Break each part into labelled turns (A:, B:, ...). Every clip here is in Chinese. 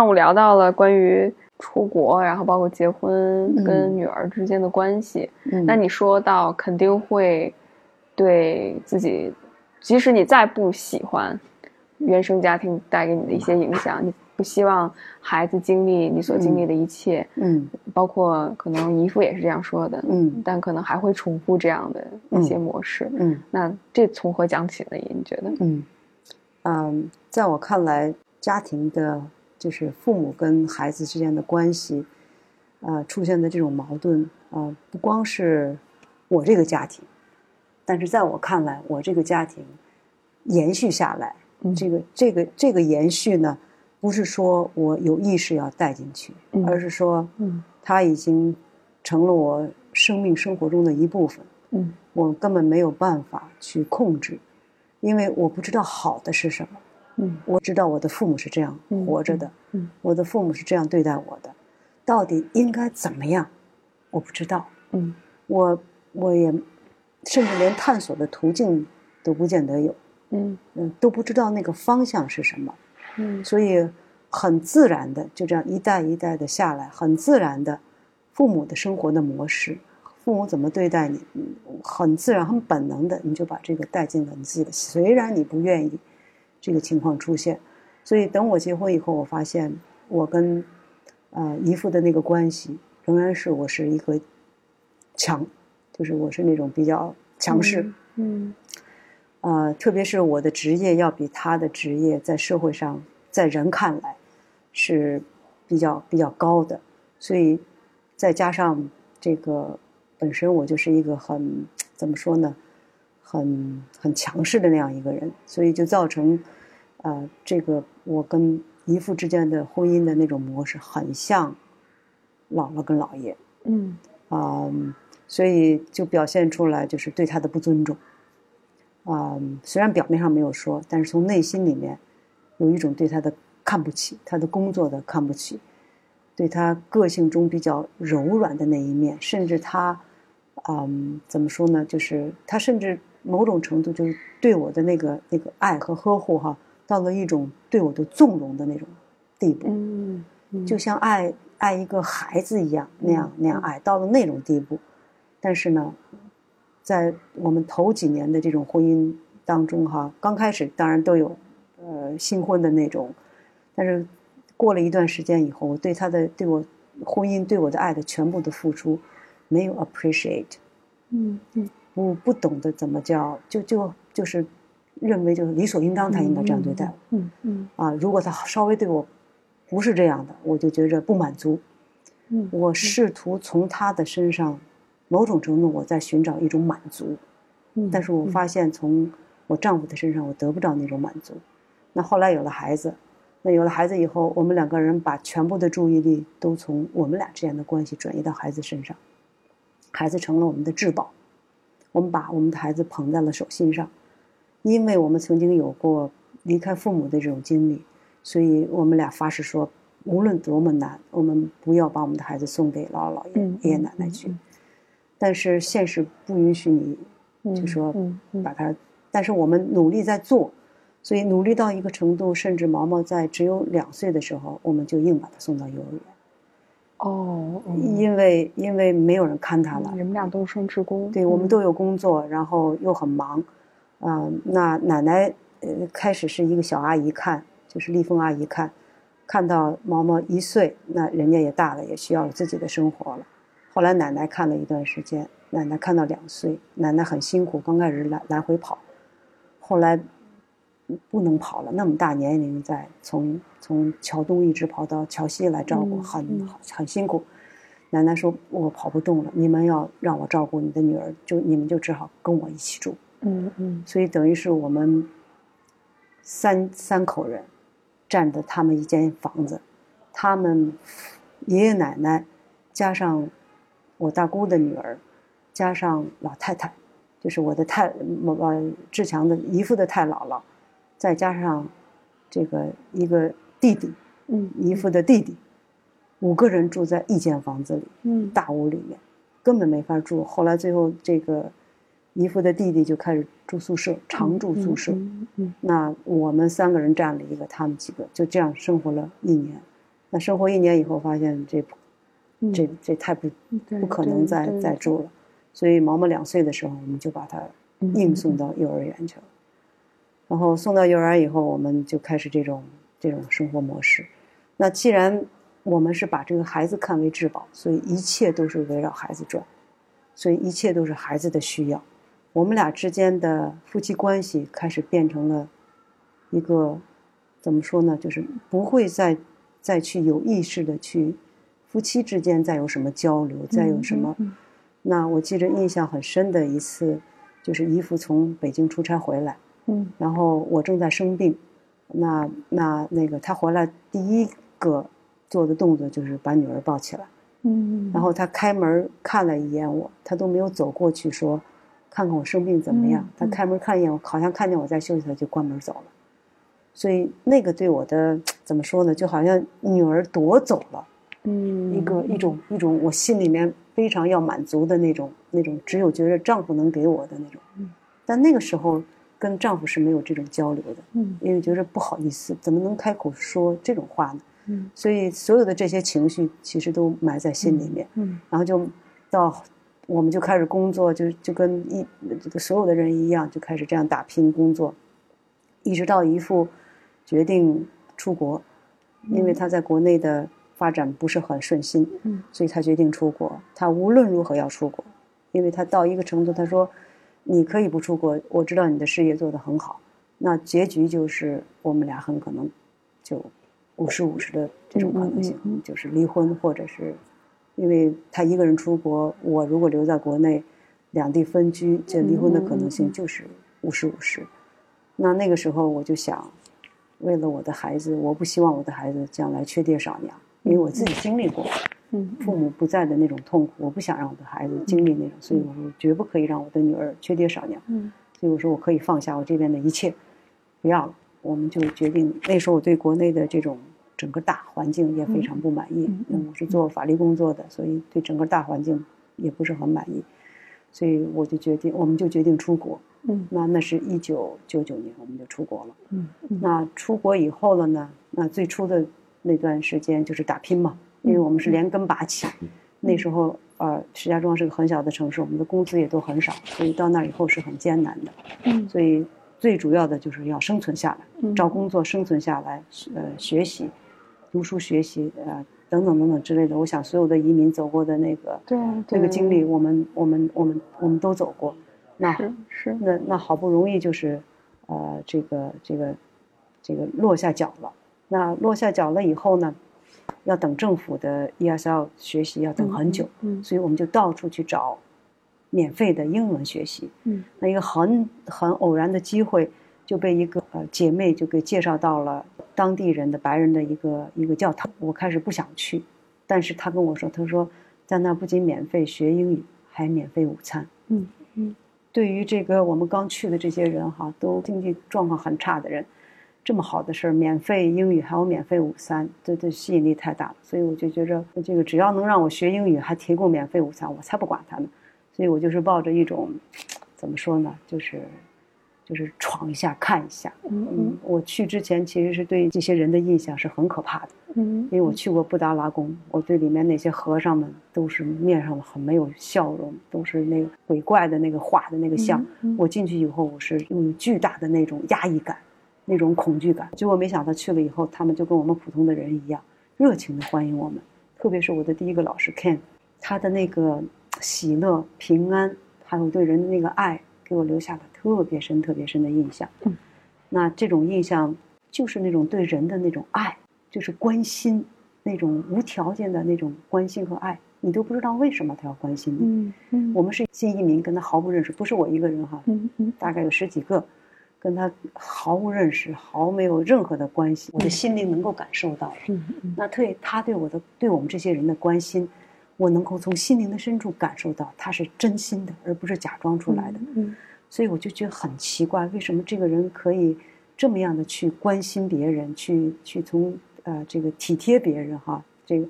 A: 上午聊到了关于出国，然后包括结婚跟女儿之间的关系。
B: 嗯
A: 那你说到肯定会对自己，即使你再不喜欢原生家庭带给你的一些影响，你不希望孩子经历你所经历的一切，
B: 嗯
A: 包括可能姨父也是这样说的，
B: 嗯
A: 但可能还会重复这样的一些模式。
B: 嗯
A: 那这从何讲起呢？你觉得？
B: 嗯嗯，在我看来，家庭的就是父母跟孩子之间的关系，呃，出现的这种矛盾啊、呃不光是我这个家庭，但是在我看来，我这个家庭延续下来，
A: 嗯
B: 这个这个这个延续呢，不是说我有意识要带进去，
A: 嗯
B: 而是说，
A: 嗯
B: 它已经成了我生命生活中的一部分。
A: 嗯
B: 我根本没有办法去控制，因为我不知道好的是什么。
A: 嗯。
B: 我知道我的父母是这样
A: 嗯
B: 活着的，
A: 嗯
B: 我的父母是这样对待我的，到底应该怎么样，我不知道。
A: 嗯。
B: 我我也甚至连探索的途径都不见得有，
A: 嗯。
B: 嗯，都不知道那个方向是什么，
A: 嗯。
B: 所以很自然的就这样一代一代的下来，很自然的，父母的生活的模式，父母怎么对待你，嗯很自然、很本能的，你就把这个带进了你自己的。虽然你不愿意这个情况出现，所以等我结婚以后，我发现我跟呃姨父的那个关系仍然是我是一个强，就是我是那种比较强势。
A: 嗯
B: 呃，特别是我的职业要比他的职业在社会上，在人看来是比较比较高的，所以再加上这个本身我就是一个很怎么说呢，很很强势的那样一个人，所以就造成呃这个我跟姨父之间的婚姻的那种模式很像姥姥跟姥爷，
A: 嗯
B: 啊、所以就表现出来就是对他的不尊重。啊、虽然表面上没有说，但是从内心里面有一种对他的看不起，他的工作的看不起，对他个性中比较柔软的那一面，甚至他，嗯，怎么说呢？就是他甚至某种程度就是对我的那个那个爱和呵护哈，到了一种对我的纵容的那种地步。
A: 嗯嗯
B: 就像爱爱一个孩子一样那样那样爱，到了那种地步。但是呢，在我们头几年的这种婚姻当中，哈，刚开始当然都有呃新婚的那种，但是过了一段时间以后，我对他的对我婚姻对我的爱的全部的付出，没有 appreciate，
A: 嗯嗯
B: 不不懂得怎么叫，就就就是认为就是理所应当他应该这样对待我。
A: 嗯嗯
B: 啊，如果他稍微对我不是这样的，我就觉着不满足。
A: 嗯
B: 我试图从他的身上，某种程度我在寻找一种满足，
A: 嗯，
B: 但是我发现从我丈夫的身上我得不到那种满足。那后来有了孩子，那有了孩子以后，我们两个人把全部的注意力都从我们俩之间的关系转移到孩子身上，孩子成了我们的至宝，我们把我们的孩子捧在了手心上，因为我们曾经有过离开父母的这种经历，所以我们俩发誓说，无论多么难，我们不要把我们的孩子送给姥姥姥爷、
A: 嗯
B: 爷爷奶奶去。但是现实不允许你，就说把他，但是我们努力在做，所以努力到一个程度，甚至毛毛在只有两岁的时候，我们就硬把他送到幼儿园，
A: 哦，
B: 因为因为没有人看他了，
A: 你们俩都是双职工，
B: 对我们都有工作，然后又很忙，啊、那奶奶呃开始是一个小阿姨看，就是丽凤阿姨看，看到毛毛一岁，那人家也大了，也需要有自己的生活了。后来奶奶看了一段时间，奶奶看到两岁，奶奶很辛苦，刚开始来来回跑，后来不能跑了，那么大年龄在从从桥东一直跑到桥西来照顾，
A: 嗯
B: 很
A: 嗯
B: 很辛苦。奶奶说：“我跑不动了，你们要让我照顾你的女儿，就你们就只好跟我一起住。
A: 嗯嗯
B: 所以等于是我们三三口人占的他们一间房子，他们爷爷奶奶加上我大姑的女儿，加上老太太，就是我的太呃志强的姨父的太姥姥，再加上这个一个弟弟，
A: 嗯
B: 姨父的弟弟，五个人住在一间房子里。
A: 嗯
B: 大屋里面，根本没法住。后来最后这个姨父的弟弟就开始住宿舍，常住宿舍。
A: 嗯嗯
B: 那我们三个人占了一个，他们几个就这样生活了一年。那生活一年以后，发现这
A: 嗯
B: 这这太不不可能再再住了，所以毛毛两岁的时候，我们就把他
A: 嗯
B: 硬送到幼儿园去了。然后送到幼儿园以后，我们就开始这种这种生活模式。那既然我们是把这个孩子看为至宝，所以一切都是围绕孩子转，所以一切都是孩子的需要。我们俩之间的夫妻关系开始变成了一个怎么说呢？就是不会再再去有意识的去夫妻之间再有什么交流，再有什么。
A: 嗯
B: 那我记着印象很深的一次，就是姨父从北京出差回来，
A: 嗯。
B: 然后我正在生病，那那那个他回来第一个做的动作就是把女儿抱起来，
A: 嗯，
B: 然后他开门看了一眼我，他都没有走过去说看看我生病怎么样，
A: 嗯
B: 他开门看一眼我，好像看见我在休息，他就关门走了。所以那个对我的怎么说呢，就好像女儿夺走了
A: 嗯。
B: 一个一种一种我心里面非常要满足的那种那种只有觉得丈夫能给我的那种。
A: 嗯，
B: 但那个时候跟丈夫是没有这种交流的，
A: 嗯。
B: 因为觉得不好意思，怎么能开口说这种话呢？
A: 嗯。
B: 所以所有的这些情绪其实都埋在心里面，
A: 嗯
B: 然后就到我们就开始工作，就就跟一这个所有的人一样，就开始这样打拼工作，一直到姨父决定出国，因为他在国内的发展不是很顺心，
A: 嗯。
B: 所以他决定出国。他无论如何要出国，因为他到一个程度，他说：“你可以不出国，我知道你的事业做得很好。”那结局就是我们俩很可能就五十五十的这种可能性，
A: 嗯嗯嗯
B: 就是离婚，或者是因为他一个人出国，我如果留在国内，两地分居，这离婚的可能性就是五十五十。那那个时候我就想，为了我的孩子，我不希望我的孩子将来缺爹少娘，因为我自己经历过
A: 嗯
B: 父母不在的那种痛苦，我不想让我的孩子经历那种，所以我说绝不可以让我的女儿缺爹少娘。
A: 嗯
B: 所以我说我可以放下我这边的一切，不要了。我们就决定，那时候我对国内的这种整个大环境也非常不满意。
A: 嗯嗯
B: 因为我是做法律工作的，所以对整个大环境也不是很满意。所以我就决定，我们就决定出国。
A: 嗯
B: 那那是一九九九年，我们就出国了。
A: 嗯嗯
B: 那出国以后了呢？那最初的那段时间就是打拼嘛，因为我们是连根拔起。那时候呃，石家庄是个很小的城市，我们的工资也都很少，所以到那儿以后是很艰难的。
A: 嗯
B: 所以最主要的就是要生存下来，
A: 嗯
B: 找工作生存下来，呃，学习、读书、学习，呃，等等等等之类的。我想所有的移民走过的那个
A: 对
B: 那个经历，我们我们我们我们都走过。那
A: 是是
B: 那那好不容易就是，呃，这个这个这个落下脚了。那落下脚了以后呢，要等政府的 ESL 学习要等很久，
A: 嗯
B: 所以我们就到处去找免费的英文学习。
A: 嗯
B: 那一个很很偶然的机会，就被一个呃姐妹就给介绍到了当地人的白人的一个一个教堂。我开始不想去，但是她跟我说，她说在那不仅免费学英语，还免费午餐。
A: 嗯嗯
B: 对于这个我们刚去的这些人哈，都经济状况很差的人，这么好的事儿，免费英语还有免费午餐，这这吸引力太大了。所以我就觉着这个只要能让我学英语，还提供免费午餐，我才不管他呢。所以我就是抱着一种怎么说呢，就是就是闯一下看一下。
A: 嗯
B: 嗯，我去之前其实是对这些人的印象是很可怕的，
A: 嗯
B: 因为我去过布达拉宫，我对里面那些和尚们都是面上很没有笑容，都是那个鬼怪的那个画的那个像。
A: 嗯
B: 我进去以后，我是有巨大的那种压抑感，那种恐惧感。结果没想到去了以后，他们就跟我们普通的人一样，热情的欢迎我们。特别是我的第一个老师 Ken，他的那个喜乐、平安，还有对人的那个爱，给我留下了特别深、特别深的印象。
A: 嗯
B: 那这种印象就是那种对人的那种爱，就是关心，那种无条件的那种关心和爱，你都不知道为什么他要关心你。
A: 嗯嗯
B: 我们是新移民，跟他毫不认识，不是我一个人哈，
A: 嗯嗯
B: 大概有十几个，跟他毫无认识，毫没有任何的关系，我的心灵能够感受到。
A: 嗯嗯
B: 那对他对我的对我们这些人的关心，我能够从心灵的深处感受到他是真心的，而不是假装出来的。
A: 嗯
B: 所以我就觉得很奇怪，为什么这个人可以这么样的去关心别人，去去从呃这个体贴别人哈？这个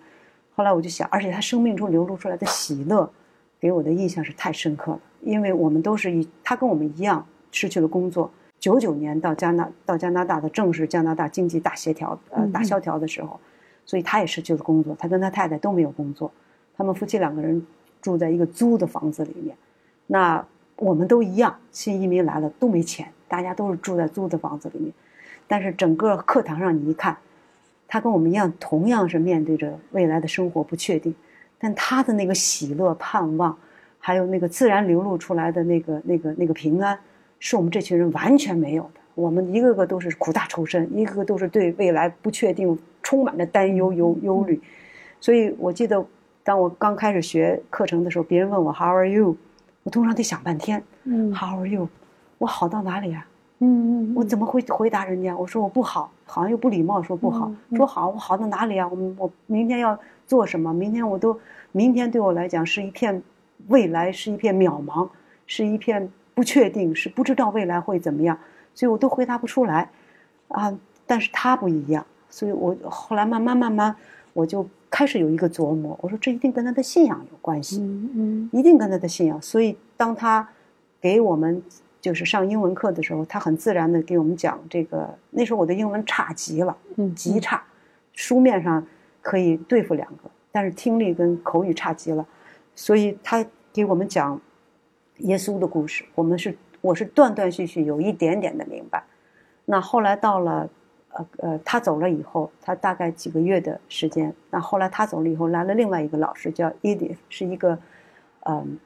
B: 后来我就想，而且他生命中流露出来的喜乐，给我的印象是太深刻了。因为我们都是一，他跟我们一样失去了工作。九九年到加拿到加拿大的正是加拿大经济大协调呃
A: 嗯
B: 大萧条的时候，所以他也失去了工作，他跟他太太都没有工作，他们夫妻两个人住在一个租的房子里面。那我们都一样，新移民来了都没钱，大家都是住在租的房子里面。但是整个课堂上你一看，他跟我们一样，同样是面对着未来的生活不确定，但他的那个喜乐、盼望，还有那个自然流露出来的那个、那个、那个平安，是我们这群人完全没有的。我们一个个都是苦大仇深，一个个都是对未来不确定充满着担忧、忧忧虑。所以我记得，当我刚开始学课程的时候，别人问我 “How are you”，我通常得想半天
A: 嗯
B: “How are you”，我好到哪里啊？
A: 嗯嗯
B: 我怎么会回答人家？我说我不好，好像又不礼貌，说不好，
A: 嗯
B: 说好，我好到哪里啊？我我明天要做什么？明天我都，明天对我来讲是一片未来，是一片渺茫，是一片不确定，是不知道未来会怎么样，所以我都回答不出来，啊！但是他不一样，所以我后来慢慢慢慢，我就开始有一个琢磨，我说这一定跟他的信仰有关系。
A: 嗯嗯
B: 一定跟他的信仰。所以当他给我们就是上英文课的时候，他很自然的给我们讲这个。那时候我的英文差极了，
A: 嗯
B: 极差，书面上可以对付两个，但是听力跟口语差极了。所以他给我们讲耶稣的故事，我们是我是断断续续有一点点的明白。那后来到了。呃呃，他走了以后，他大概几个月的时间。那后来他走了以后，来了另外一个老师，叫 Edith，是一个，嗯，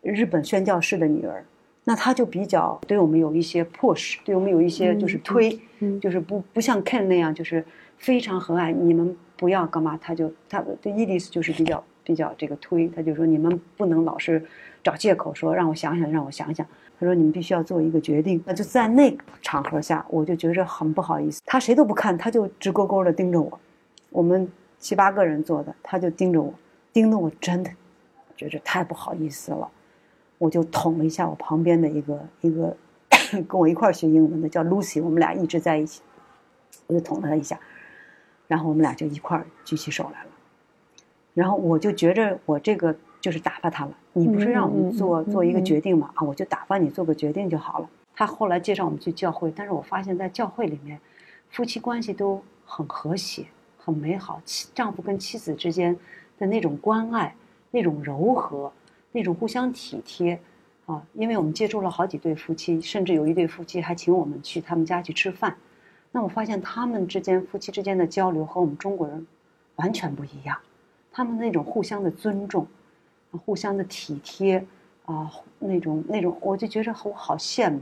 B: 日本宣教士的女儿。那他就比较对我们有一些 push，对我们有一些就是推，
A: 嗯
B: 就是不不像 Ken 那样，就是非常和蔼，你们不要干嘛，他就他对 Edith 就是比较比较这个推，他就说你们不能老是找借口说让我想想，让我想想。他说：“你们必须要做一个决定。”那就在那个场合下，我就觉着很不好意思。他谁都不看，他就直勾勾的盯着我。我们七八个人坐的，他就盯着我，盯得我真的觉着太不好意思了。我就捅了一下我旁边的一个一个 跟我一块学英文的叫 Lucy，我们俩一直在一起，我就捅了他一下，然后我们俩就一块举起手来了。然后我就觉着我这个就是打发他了。你不是让我们做做一个决定吗？啊，我就打发你做个决定就好了。他后来介绍我们去教会，但是我发现在教会里面，夫妻关系都很和谐、很美好，妻丈夫跟妻子之间的那种关爱、那种柔和、那种互相体贴，啊，因为我们接触了好几对夫妻，甚至有一对夫妻还请我们去他们家去吃饭，那我发现他们之间夫妻之间的交流和我们中国人完全不一样，他们那种互相的尊重。互相的体贴啊，那种那种，我就觉着我好羡慕，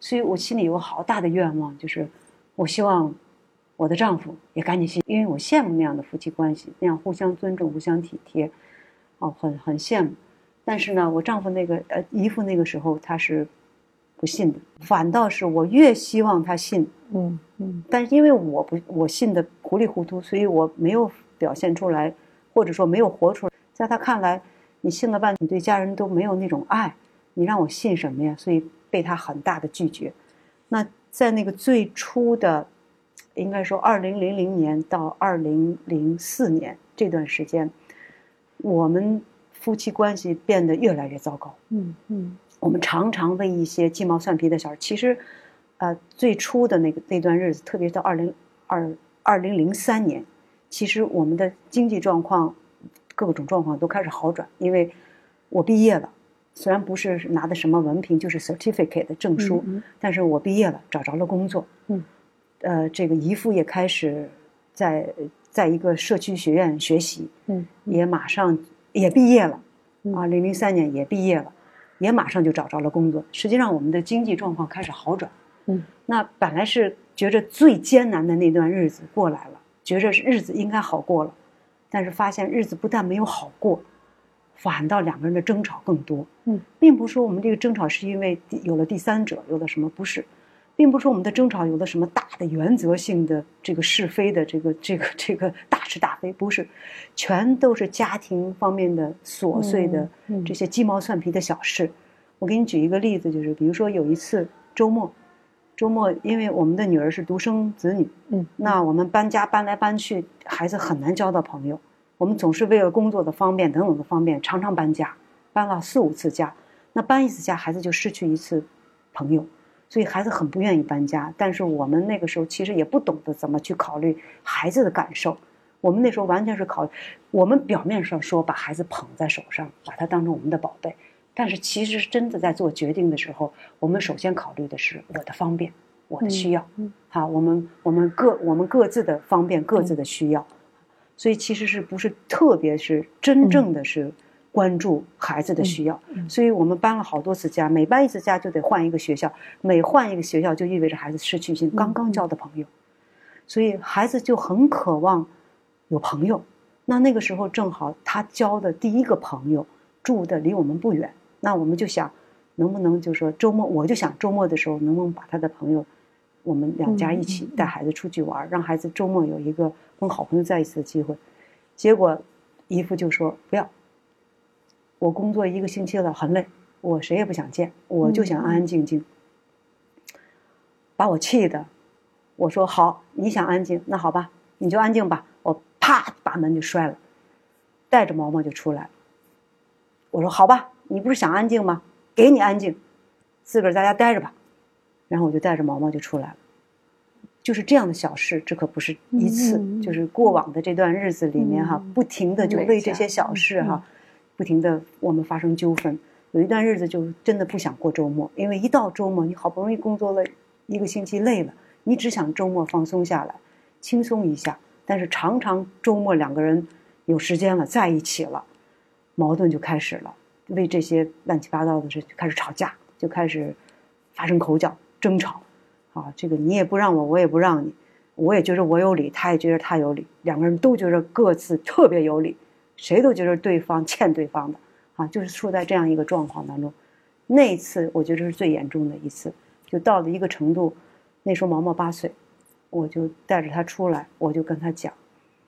B: 所以我心里有好大的愿望，就是我希望我的丈夫也赶紧信，因为我羡慕那样的夫妻关系，那样互相尊重、互相体贴，哦，很很羡慕。但是呢，我丈夫那个呃姨父那个时候他是不信的，反倒是我越希望他信，
A: 嗯嗯
B: 但是因为我不我信的糊里糊涂，所以我没有表现出来，或者说没有活出来，在他看来。你信了半天，你对家人都没有那种爱，你让我信什么呀？所以被他很大的拒绝。那在那个最初的，应该说二零零零年到二零零四年这段时间，我们夫妻关系变得越来越糟糕。
A: 嗯嗯
B: 我们常常为一些鸡毛蒜皮的小事，其实，呃，最初的那个那段日子，特别是到二零二二零零三年，其实我们的经济状况。各种状况都开始好转，因为我毕业了，虽然不是拿的什么文凭，就是 certificate 的证书，
A: 嗯
B: 但是我毕业了，找着了工作。
A: 嗯，
B: 呃，这个姨父也开始在在一个社区学院学习，
A: 嗯，
B: 也马上也毕业了，
A: 嗯
B: 啊，零零三年也毕业了，也马上就找着了工作。实际上，我们的经济状况开始好转，
A: 嗯，
B: 那本来是觉着最艰难的那段日子过来了，觉着日子应该好过了，但是发现日子不但没有好过，反倒两个人的争吵更多。
A: 嗯，
B: 并不是说我们这个争吵是因为有了第三者，有了什么不是，并不是说我们的争吵有了什么大的原则性的这个是非的这个这个这个大是大非，不是，全都是家庭方面的琐碎的
A: 嗯嗯
B: 这些鸡毛蒜皮的小事。我给你举一个例子，就是比如说有一次周末，周末因为我们的女儿是独生子女，
A: 嗯，
B: 那我们搬家搬来搬去，孩子很难交到朋友。我们总是为了工作的方便等等的方便，常常搬家，搬了四五次家。那搬一次家，孩子就失去一次朋友，所以孩子很不愿意搬家。但是我们那个时候其实也不懂得怎么去考虑孩子的感受。我们那时候完全是考，我们表面上说把孩子捧在手上，把他当成我们的宝贝，但是其实真的在做决定的时候，我们首先考虑的是我的方便，我的需要。
A: 嗯
B: 好，我们我们各我们各自的方便，各自的需要，所以其实是不是特别是真正的是关注孩子的需要？所以我们搬了好多次家，每搬一次家就得换一个学校，每换一个学校就意味着孩子失去一些刚刚交的朋友，所以孩子就很渴望有朋友。那那个时候正好他交的第一个朋友住的离我们不远，那我们就想，能不能就说周末，我就想周末的时候能不能把他的朋友，我们两家一起带孩子出去玩，让孩子周末有一个跟好朋友在一起的机会。结果姨父就说不要，我工作一个星期了，很累，我谁也不想见，我就想安安静静。把我气的，我说好，你想安静，那好吧，你就安静吧。我啪把门就摔了，带着毛毛就出来了。我说好吧，你不是想安静吗？给你安静，自个儿在家待着吧。然后我就带着毛毛就出来了。就是这样的小事，这可不是一次，
A: 嗯
B: 就是过往的这段日子里面哈，
A: 嗯
B: 不停的就为这些小事哈，不停的我们发生纠纷。有一段日子就真的不想过周末，因为一到周末，你好不容易工作了一个星期累了，你只想周末放松下来，轻松一下。但是常常周末两个人有时间了，在一起了，矛盾就开始了，为这些乱七八糟的事就开始吵架，就开始发生口角、争吵。啊，这个你也不让我，我也不让你，我也觉得我有理，他也觉得他有理，两个人都觉得各自特别有理，谁都觉得对方欠对方的，啊，就是处在这样一个状况当中。那一次我觉得是最严重的一次，就到了一个程度，那时候毛毛八岁，我就带着他出来，我就跟他讲，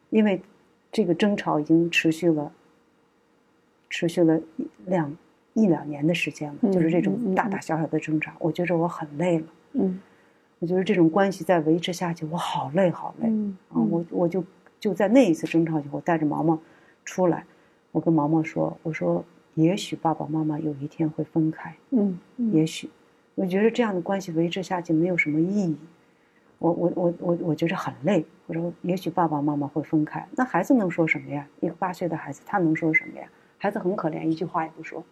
B: 因为这个争吵已经持续了，持续了两一两年的时间了，就是这种大大小小的争吵，我觉着我很累了。
A: 嗯
B: 我觉得这种关系再维持下去，我好累好累、
A: 嗯
B: 啊！我我就就在那一次争吵以后，带着毛毛出来，我跟毛毛说：“我说，也许爸爸妈妈有一天会分开，
A: 嗯
B: 也许，我觉得这样的关系维持下去没有什么意义。我我我我我觉着很累。我说，也许爸爸妈妈会分开，那孩子能说什么呀？一个八岁的孩子，他能说什么呀？孩子很可怜，一句话也不说。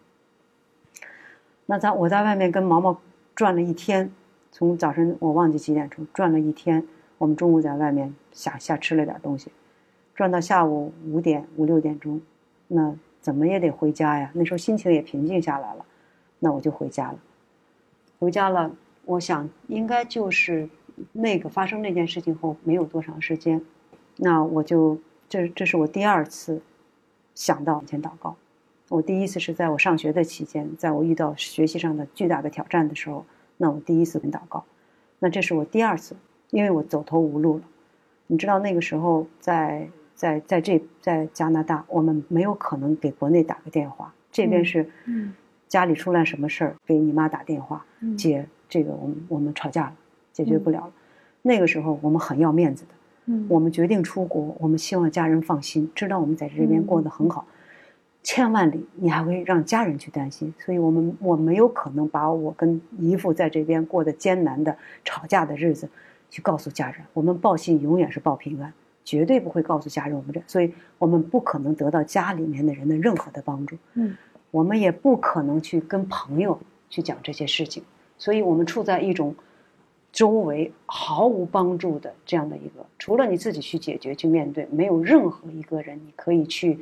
B: 那在我在外面跟毛毛转了一天，从早晨我忘记几点钟转了一天，我们中午在外面下下吃了点东西，转到下午五点五六点钟，那怎么也得回家呀。那时候心情也平静下来了，那我就回家了。回家了，我想应该就是那个发生那件事情后没有多长时间，那我就这这是我第二次想到往前祷告。我第一次是在我上学的期间，在我遇到学习上的巨大的挑战的时候，那我第一次跟祷告。那这是我第二次，因为我走投无路了。你知道那个时候在在在这在加拿大，我们没有可能给国内打个电话，这边是
A: 嗯
B: 家里出来什么事儿，给你妈打电话，
A: 嗯
B: 姐，这个我们我们吵架了，解决不了了。那个时候我们很要面子的，
A: 嗯
B: 我们决定出国，我们希望家人放心，知道我们在这边过得很好。千万里，你还会让家人去担心，所以我们我没有可能把我跟姨父在这边过的艰难的吵架的日子，去告诉家人。我们报信永远是报平安，绝对不会告诉家人我们这，所以我们不可能得到家里面的人的任何的帮助。
A: 嗯
B: 我们也不可能去跟朋友去讲这些事情，所以我们处在一种周围毫无帮助的这样的一个，除了你自己去解决、去面对，没有任何一个人你可以去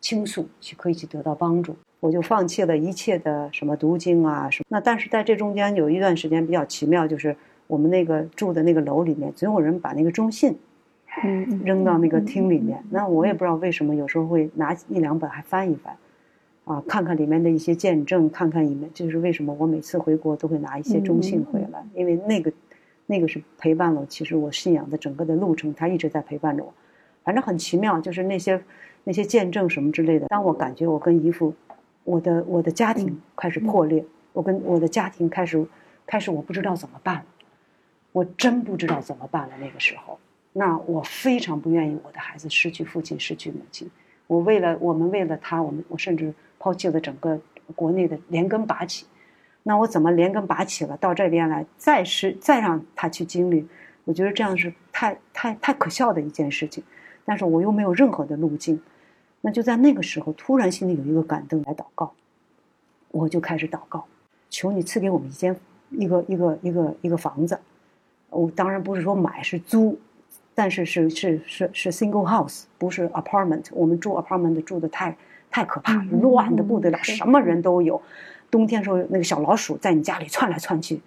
B: 倾诉、去可以去得到帮助。我就放弃了一切的什么读经啊什么。那但是在这中间有一段时间比较奇妙，就是我们那个住的那个楼里面，总有人把那个中信
A: 嗯
B: 扔到那个厅里面。那我也不知道为什么，有时候会拿一两本还翻一翻，啊，看看里面的一些见证，看看里面就是为什么我每次回国都会拿一些中信回来，因为那个那个是陪伴了其实我信仰的整个的路程，它一直在陪伴着我。反正很奇妙，就是那些那些见证什么之类的。当我感觉我跟姨父，我的我的家庭开始破裂，我跟我的家庭开始开始我不知道怎么办了，我真不知道怎么办了。那个时候，那我非常不愿意我的孩子失去父亲，失去母亲。我为了我们为了他，我们我甚至抛弃了整个国内的连根拔起。那我怎么连根拔起了？到这边来，再是再让他去经历，我觉得这样是太太太可笑的一件事情。但是我又没有任何的路径，那就在那个时候，突然心里有一个感动来祷告，我就开始祷告，求你赐给我们一间一个一个一个一个房子。我当然不是说买是租，但是是是是是 single house，不是 apartment。我们住 apartment 住的太太可怕了，乱的不得了，什么人都有。冬天时候那个小老鼠在你家里窜来窜去，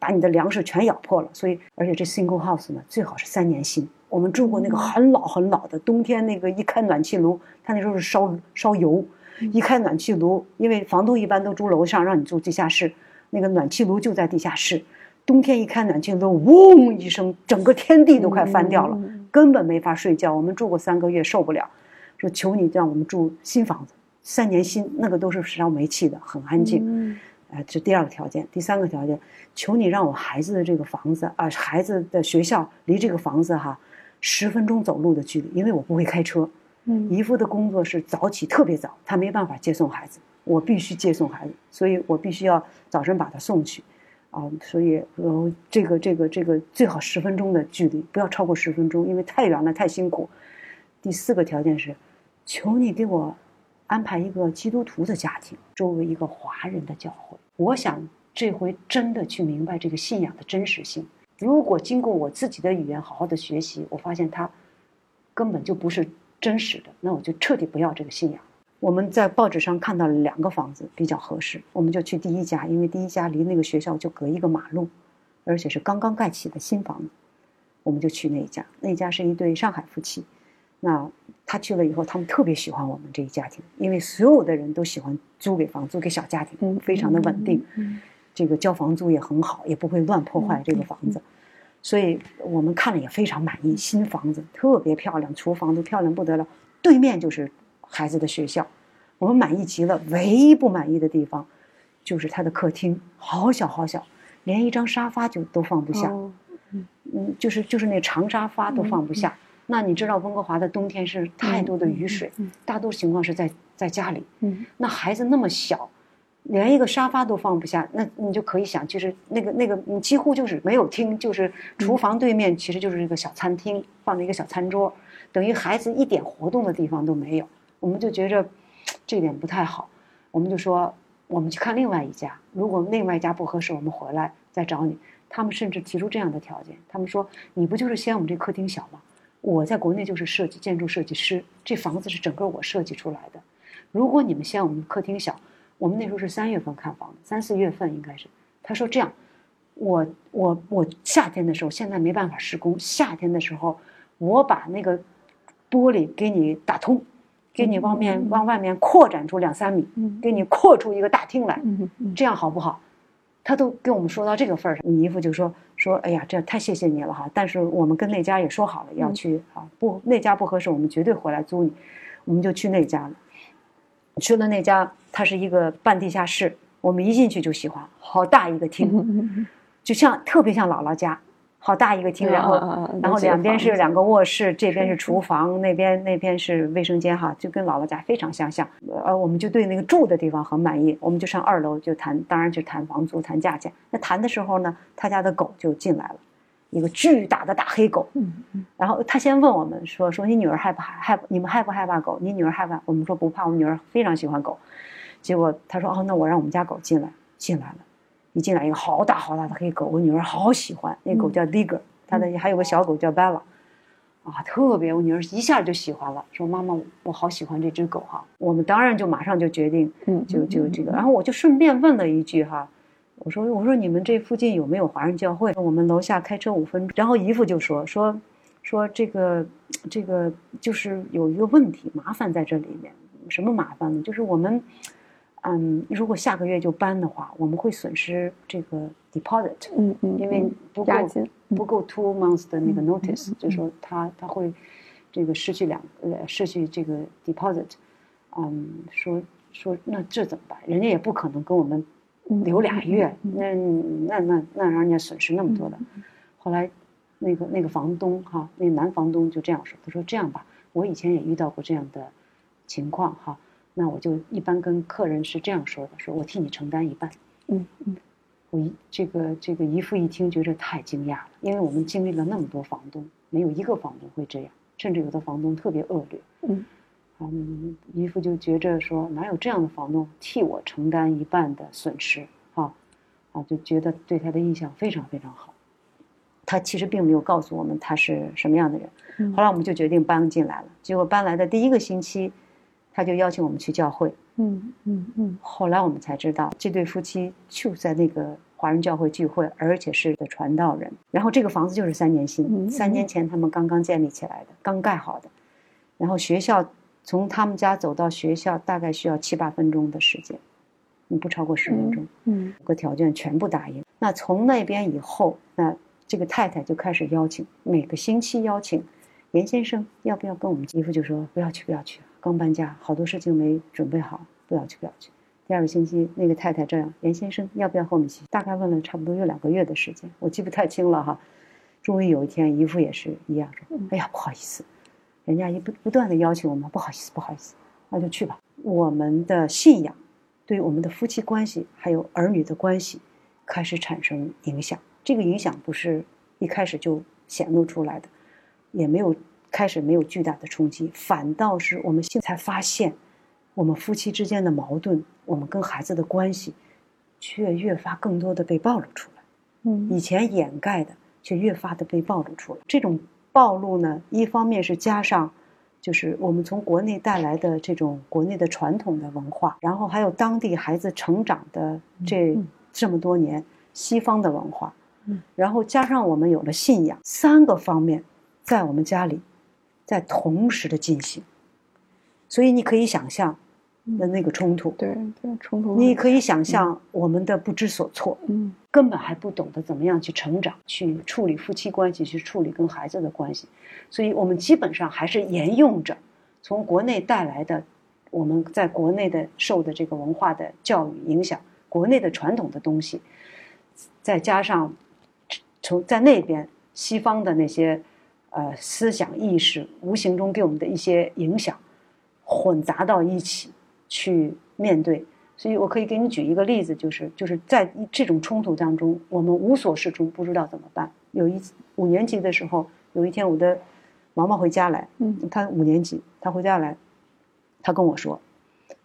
B: 把你的粮食全咬破了。所以，而且这 single house 呢，最好是三年新。我们住过那个很老很老的，冬天那个一开暖气炉，他那时候是烧烧油，一开暖气炉，因为房东一般都住楼上，让你住地下室，那个暖气炉就在地下室，冬天一开暖气炉，嗡一声，整个天地都快翻掉了，根本没法睡觉。我们住过三个月，受不了，说求你让我们住新房子，三年新，那个都是烧煤气的，很安静。哎，这第二个条件，第三个条件，求你让我孩子的这个房子啊，孩子的学校离这个房子哈。十分钟走路的距离，因为我不会开车。
A: 嗯，
B: 姨夫的工作是早起，特别早，他没办法接送孩子，我必须接送孩子，所以我必须要早晨把他送去。啊，所以呃，这个这个这个最好十分钟的距离，不要超过十分钟，因为太远了，太辛苦。第四个条件是，求你给我安排一个基督徒的家庭，周围一个华人的教会。我想这回真的去明白这个信仰的真实性。如果经过我自己的语言好好的学习，我发现它根本就不是真实的，那我就彻底不要这个信仰。我们在报纸上看到了两个房子比较合适，我们就去第一家，因为第一家离那个学校就隔一个马路，而且是刚刚盖起的新房子，我们就去那一家。那一家是一对上海夫妻，那他去了以后，他们特别喜欢我们这一家庭，因为所有的人都喜欢租给房租给小家庭，非常的稳定。这个交房租也很好，也不会乱破坏这个房子，所以我们看了也非常满意。新房子特别漂亮，厨房都漂亮不得了，对面就是孩子的学校，我们满意极了。唯一不满意的地方，就是他的客厅好小好小，连一张沙发就都放不下。嗯，就是就是那长沙发都放不下。那你知道温哥华的冬天是太多的雨水，大多数情况是在在家里。那孩子那么小。连一个沙发都放不下，那你就可以想，就是那个那个，你几乎就是没有厅，就是厨房对面，其实就是一个小餐厅，放了一个小餐桌，等于孩子一点活动的地方都没有。我们就觉着这点不太好，我们就说我们去看另外一家，如果另外一家不合适，我们回来再找你。他们甚至提出这样的条件，他们说你不就是嫌我们这客厅小吗？我在国内就是设计建筑设计师，这房子是整个我设计出来的。如果你们嫌我们客厅小，我们那时候是三月份看房，三四月份应该是。他说这样，我我我夏天的时候现在没办法施工，夏天的时候我把那个玻璃给你打通，给你往面往外面扩展出两三米，给你扩出一个大厅来，这样好不好？他都跟我们说到这个份儿上，你姨父就说说，哎呀，这太谢谢你了哈！但是我们跟那家也说好了要去啊，不那家不合适，我们绝对回来租你，我们就去那家了。去了那家，它是一个半地下室，我们一进去就喜欢，好大一个厅，就像特别像姥姥家，好大一个厅，然后然后两边是两个卧室，这边是厨房，那边那边是卫生间哈，就跟姥姥家非常相像。呃，我们就对那个住的地方很满意，我们就上二楼就谈，当然就谈房租、谈价钱。那谈的时候呢，他家的狗就进来了。一个巨大的大黑狗，然后他先问我们说：“说你女儿害不害害？你们害不害怕狗？你女儿害怕？”我们说不怕，我们女儿非常喜欢狗。结果他说：“哦，那我让我们家狗进来。”进来了，一进来一个好大好大的黑狗，我女儿好喜欢。那狗叫 Digger，他的还有个小狗叫 Bella，啊，特别我女儿一下就喜欢了，说妈妈，我好喜欢这只狗哈。我们当然就马上就决定，就就这个。然后我就顺便问了一句哈。我说我说你们这附近有没有华人教会？我们楼下开车五分钟。然后姨父就说说说这个这个就是有一个问题，麻烦在这里面。什么麻烦呢？就是我们嗯，如果下个月就搬的话，我们会损失这个 deposit，
A: 嗯嗯，
B: 因为不够
A: 押金
B: 不够 two months 的那个
A: 嗯
B: notice，、就说他他会这个失去两呃失去这个 deposit，嗯，说说那这怎么办？人家也不可能跟我们
A: 嗯
B: 留俩月，那那那那让人家损失那么多的。后来那个那个房东哈，那男房东就这样说，他说这样吧，我以前也遇到过这样的情况哈，那我就一般跟客人是这样说的，说我替你承担一半。
A: 嗯嗯
B: 我一这个这个姨父一听，觉得太惊讶了，因为我们经历了那么多房东，没有一个房东会这样，甚至有的房东特别恶劣。
A: 嗯
B: 嗯，姨父就觉着说，哪有这样的房东替我承担一半的损失啊？啊，就觉得对他的印象非常非常好。他其实并没有告诉我们他是什么样的人。
A: 嗯
B: 后来我们就决定搬进来了。结果搬来的第一个星期，他就邀请我们去教会。
A: 嗯嗯嗯
B: 后来我们才知道，这对夫妻就在那个华人教会聚会，而且是个传道人。然后这个房子就是三年新，
A: 嗯
B: 三年前他们刚刚建立起来的，刚盖好的。然后学校从他们家走到学校大概需要七八分钟的时间，嗯，不超过十分钟。
A: 嗯
B: 个条件全部答应。那从那边以后，那这个太太就开始邀请，每个星期邀请严先生要不要跟我们？姨父就说不要去，不要去，刚搬家，好多事情没准备好，不要去，不要去。第二个星期，那个太太这样，严先生要不要和我们一起？大概问了差不多有两个月的时间，我记不太清了哈。终于有一天，姨父也是一样说：“哎呀，不好意思，人家一不不断的邀请我们，不好意思，不好意思，那就去吧。”我们的信仰对我们的夫妻关系还有儿女的关系开始产生影响。这个影响不是一开始就显露出来的，也没有开始没有巨大的冲击，反倒是我们现在才发现，我们夫妻之间的矛盾，我们跟孩子的关系，却越发更多的被暴露出来。
A: 嗯
B: 以前掩盖的，却越发的被暴露出来。这种暴露呢，一方面是加上，就是我们从国内带来的这种国内的传统的文化，然后还有当地孩子成长的这
A: 嗯
B: 这么多年西方的文化
A: 嗯，
B: 然后加上我们有了信仰，三个方面在我们家里在同时的进行，所以你可以想象的那个冲突，
A: 对对冲突
B: 你可以想象我们的不知所措。
A: 嗯
B: 根本还不懂得怎么样去成长，去处理夫妻关系，去处理跟孩子的关系，所以我们基本上还是沿用着从国内带来的，我们在国内的受的这个文化的教育影响，国内的传统的东西，再加上从在那边西方的那些呃思想意识，无形中给我们的一些影响，混杂到一起去面对。所以我可以给你举一个例子，就是就是在这种冲突当中，我们无所适从，不知道怎么办。有一次五年级的时候，有一天我的毛毛回家来，
A: 嗯
B: 他五年级，他回家来，他跟我说，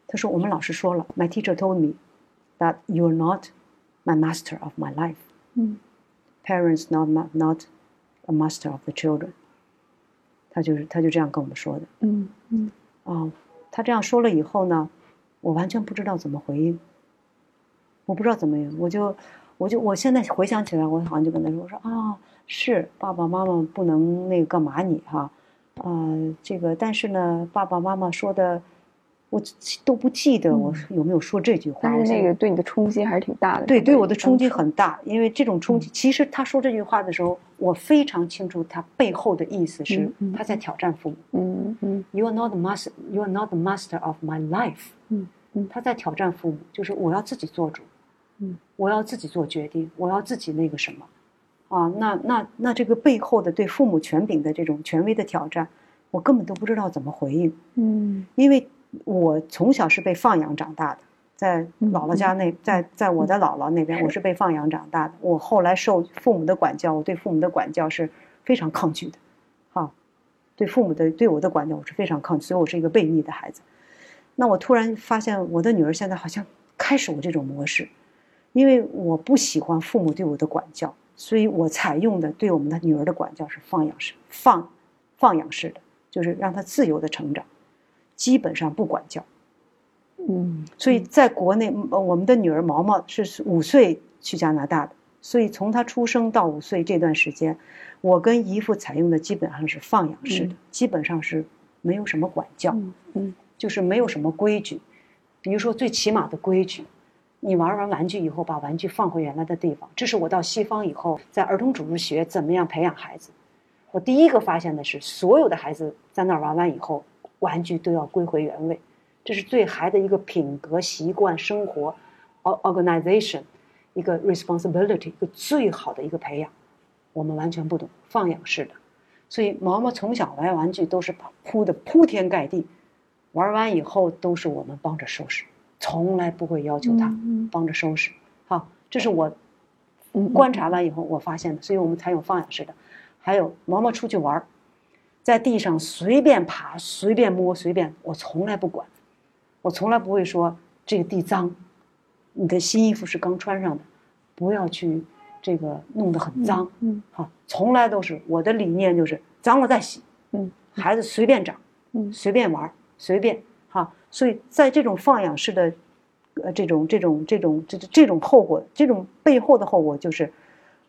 B: 他说我们老师说了，My teacher told me that you are not my master of my life.
A: 嗯
B: Parents not not a master of the children. 他就是他就这样跟我们说的。
A: 嗯嗯
B: 啊、他这样说了以后呢，我完全不知道怎么回应，我不知道怎么，我就我就我现在回想起来，我好像就跟他说，我说啊，是爸爸妈妈不能那个干嘛你哈，呃，这个但是呢，爸爸妈妈说的，我都不记得我有没有说这句话。
A: 但是那个对你的冲击还是挺大的。
B: 对，对我的冲击很大，因为这种冲击，其实他说这句话的时候，我非常清楚他背后的意思是他在挑战父母。
A: 嗯嗯
B: You are not the master. You are not the master of my life.
A: 嗯嗯
B: 他在挑战父母，就是我要自己做主，
A: 嗯，
B: 我要自己做决定，我要自己那个什么，啊，那那那这个背后的对父母权柄的这种权威的挑战，我根本都不知道怎么回应，
A: 嗯
B: 因为我从小是被放养长大的，在
A: 嗯
B: 姥姥家那，在在我的姥姥那边，我是被放养长大的。我后来受父母的管教，我对父母的管教是非常抗拒的，哈，对父母的对我的管教我是非常抗拒，所以我是一个被逆的孩子。那我突然发现，我的女儿现在好像开始我这种模式，因为我不喜欢父母对我的管教，所以我采用的对我们的女儿的管教是放养式、放放养式的，就是让她自由的成长，基本上不管教。
A: 嗯
B: 所以在国内，呃我们的女儿毛毛是五岁去加拿大的，所以从她出生到五岁这段时间，我跟姨父采用的基本上是放养式的，基本上是没有什么管教，
A: 嗯嗯
B: 就是没有什么规矩。比如说最起码的规矩，你玩完玩具以后把玩具放回原来的地方，这是我到西方以后在儿童主日学怎么样培养孩子。我第一个发现的是，所有的孩子在那儿玩完以后，玩具都要归回原位，这是对孩子一个品格、习惯、生活、or organization 一个 responsibility 一个最好的一个培养。我们完全不懂放养式的，所以毛毛从小玩玩具都是铺的铺天盖地，玩完以后都是我们帮着收拾，从来不会要求他
A: 嗯
B: 帮着收拾。好，这是我
A: 嗯
B: 观察完以后我发现的，所以我们才有放养式的。还有毛毛出去玩儿，在地上随便爬、随便摸、随便，我从来不管，我从来不会说这个地脏，你的新衣服是刚穿上的，不要去这个弄得很脏。
A: 嗯
B: 好，从来都是我的理念就是脏了再洗，
A: 嗯，
B: 孩子随便长，
A: 嗯
B: 随便玩儿，随便哈。所以在这种放养式的，呃，这种这种这种这这种后果，这种背后的后果就是，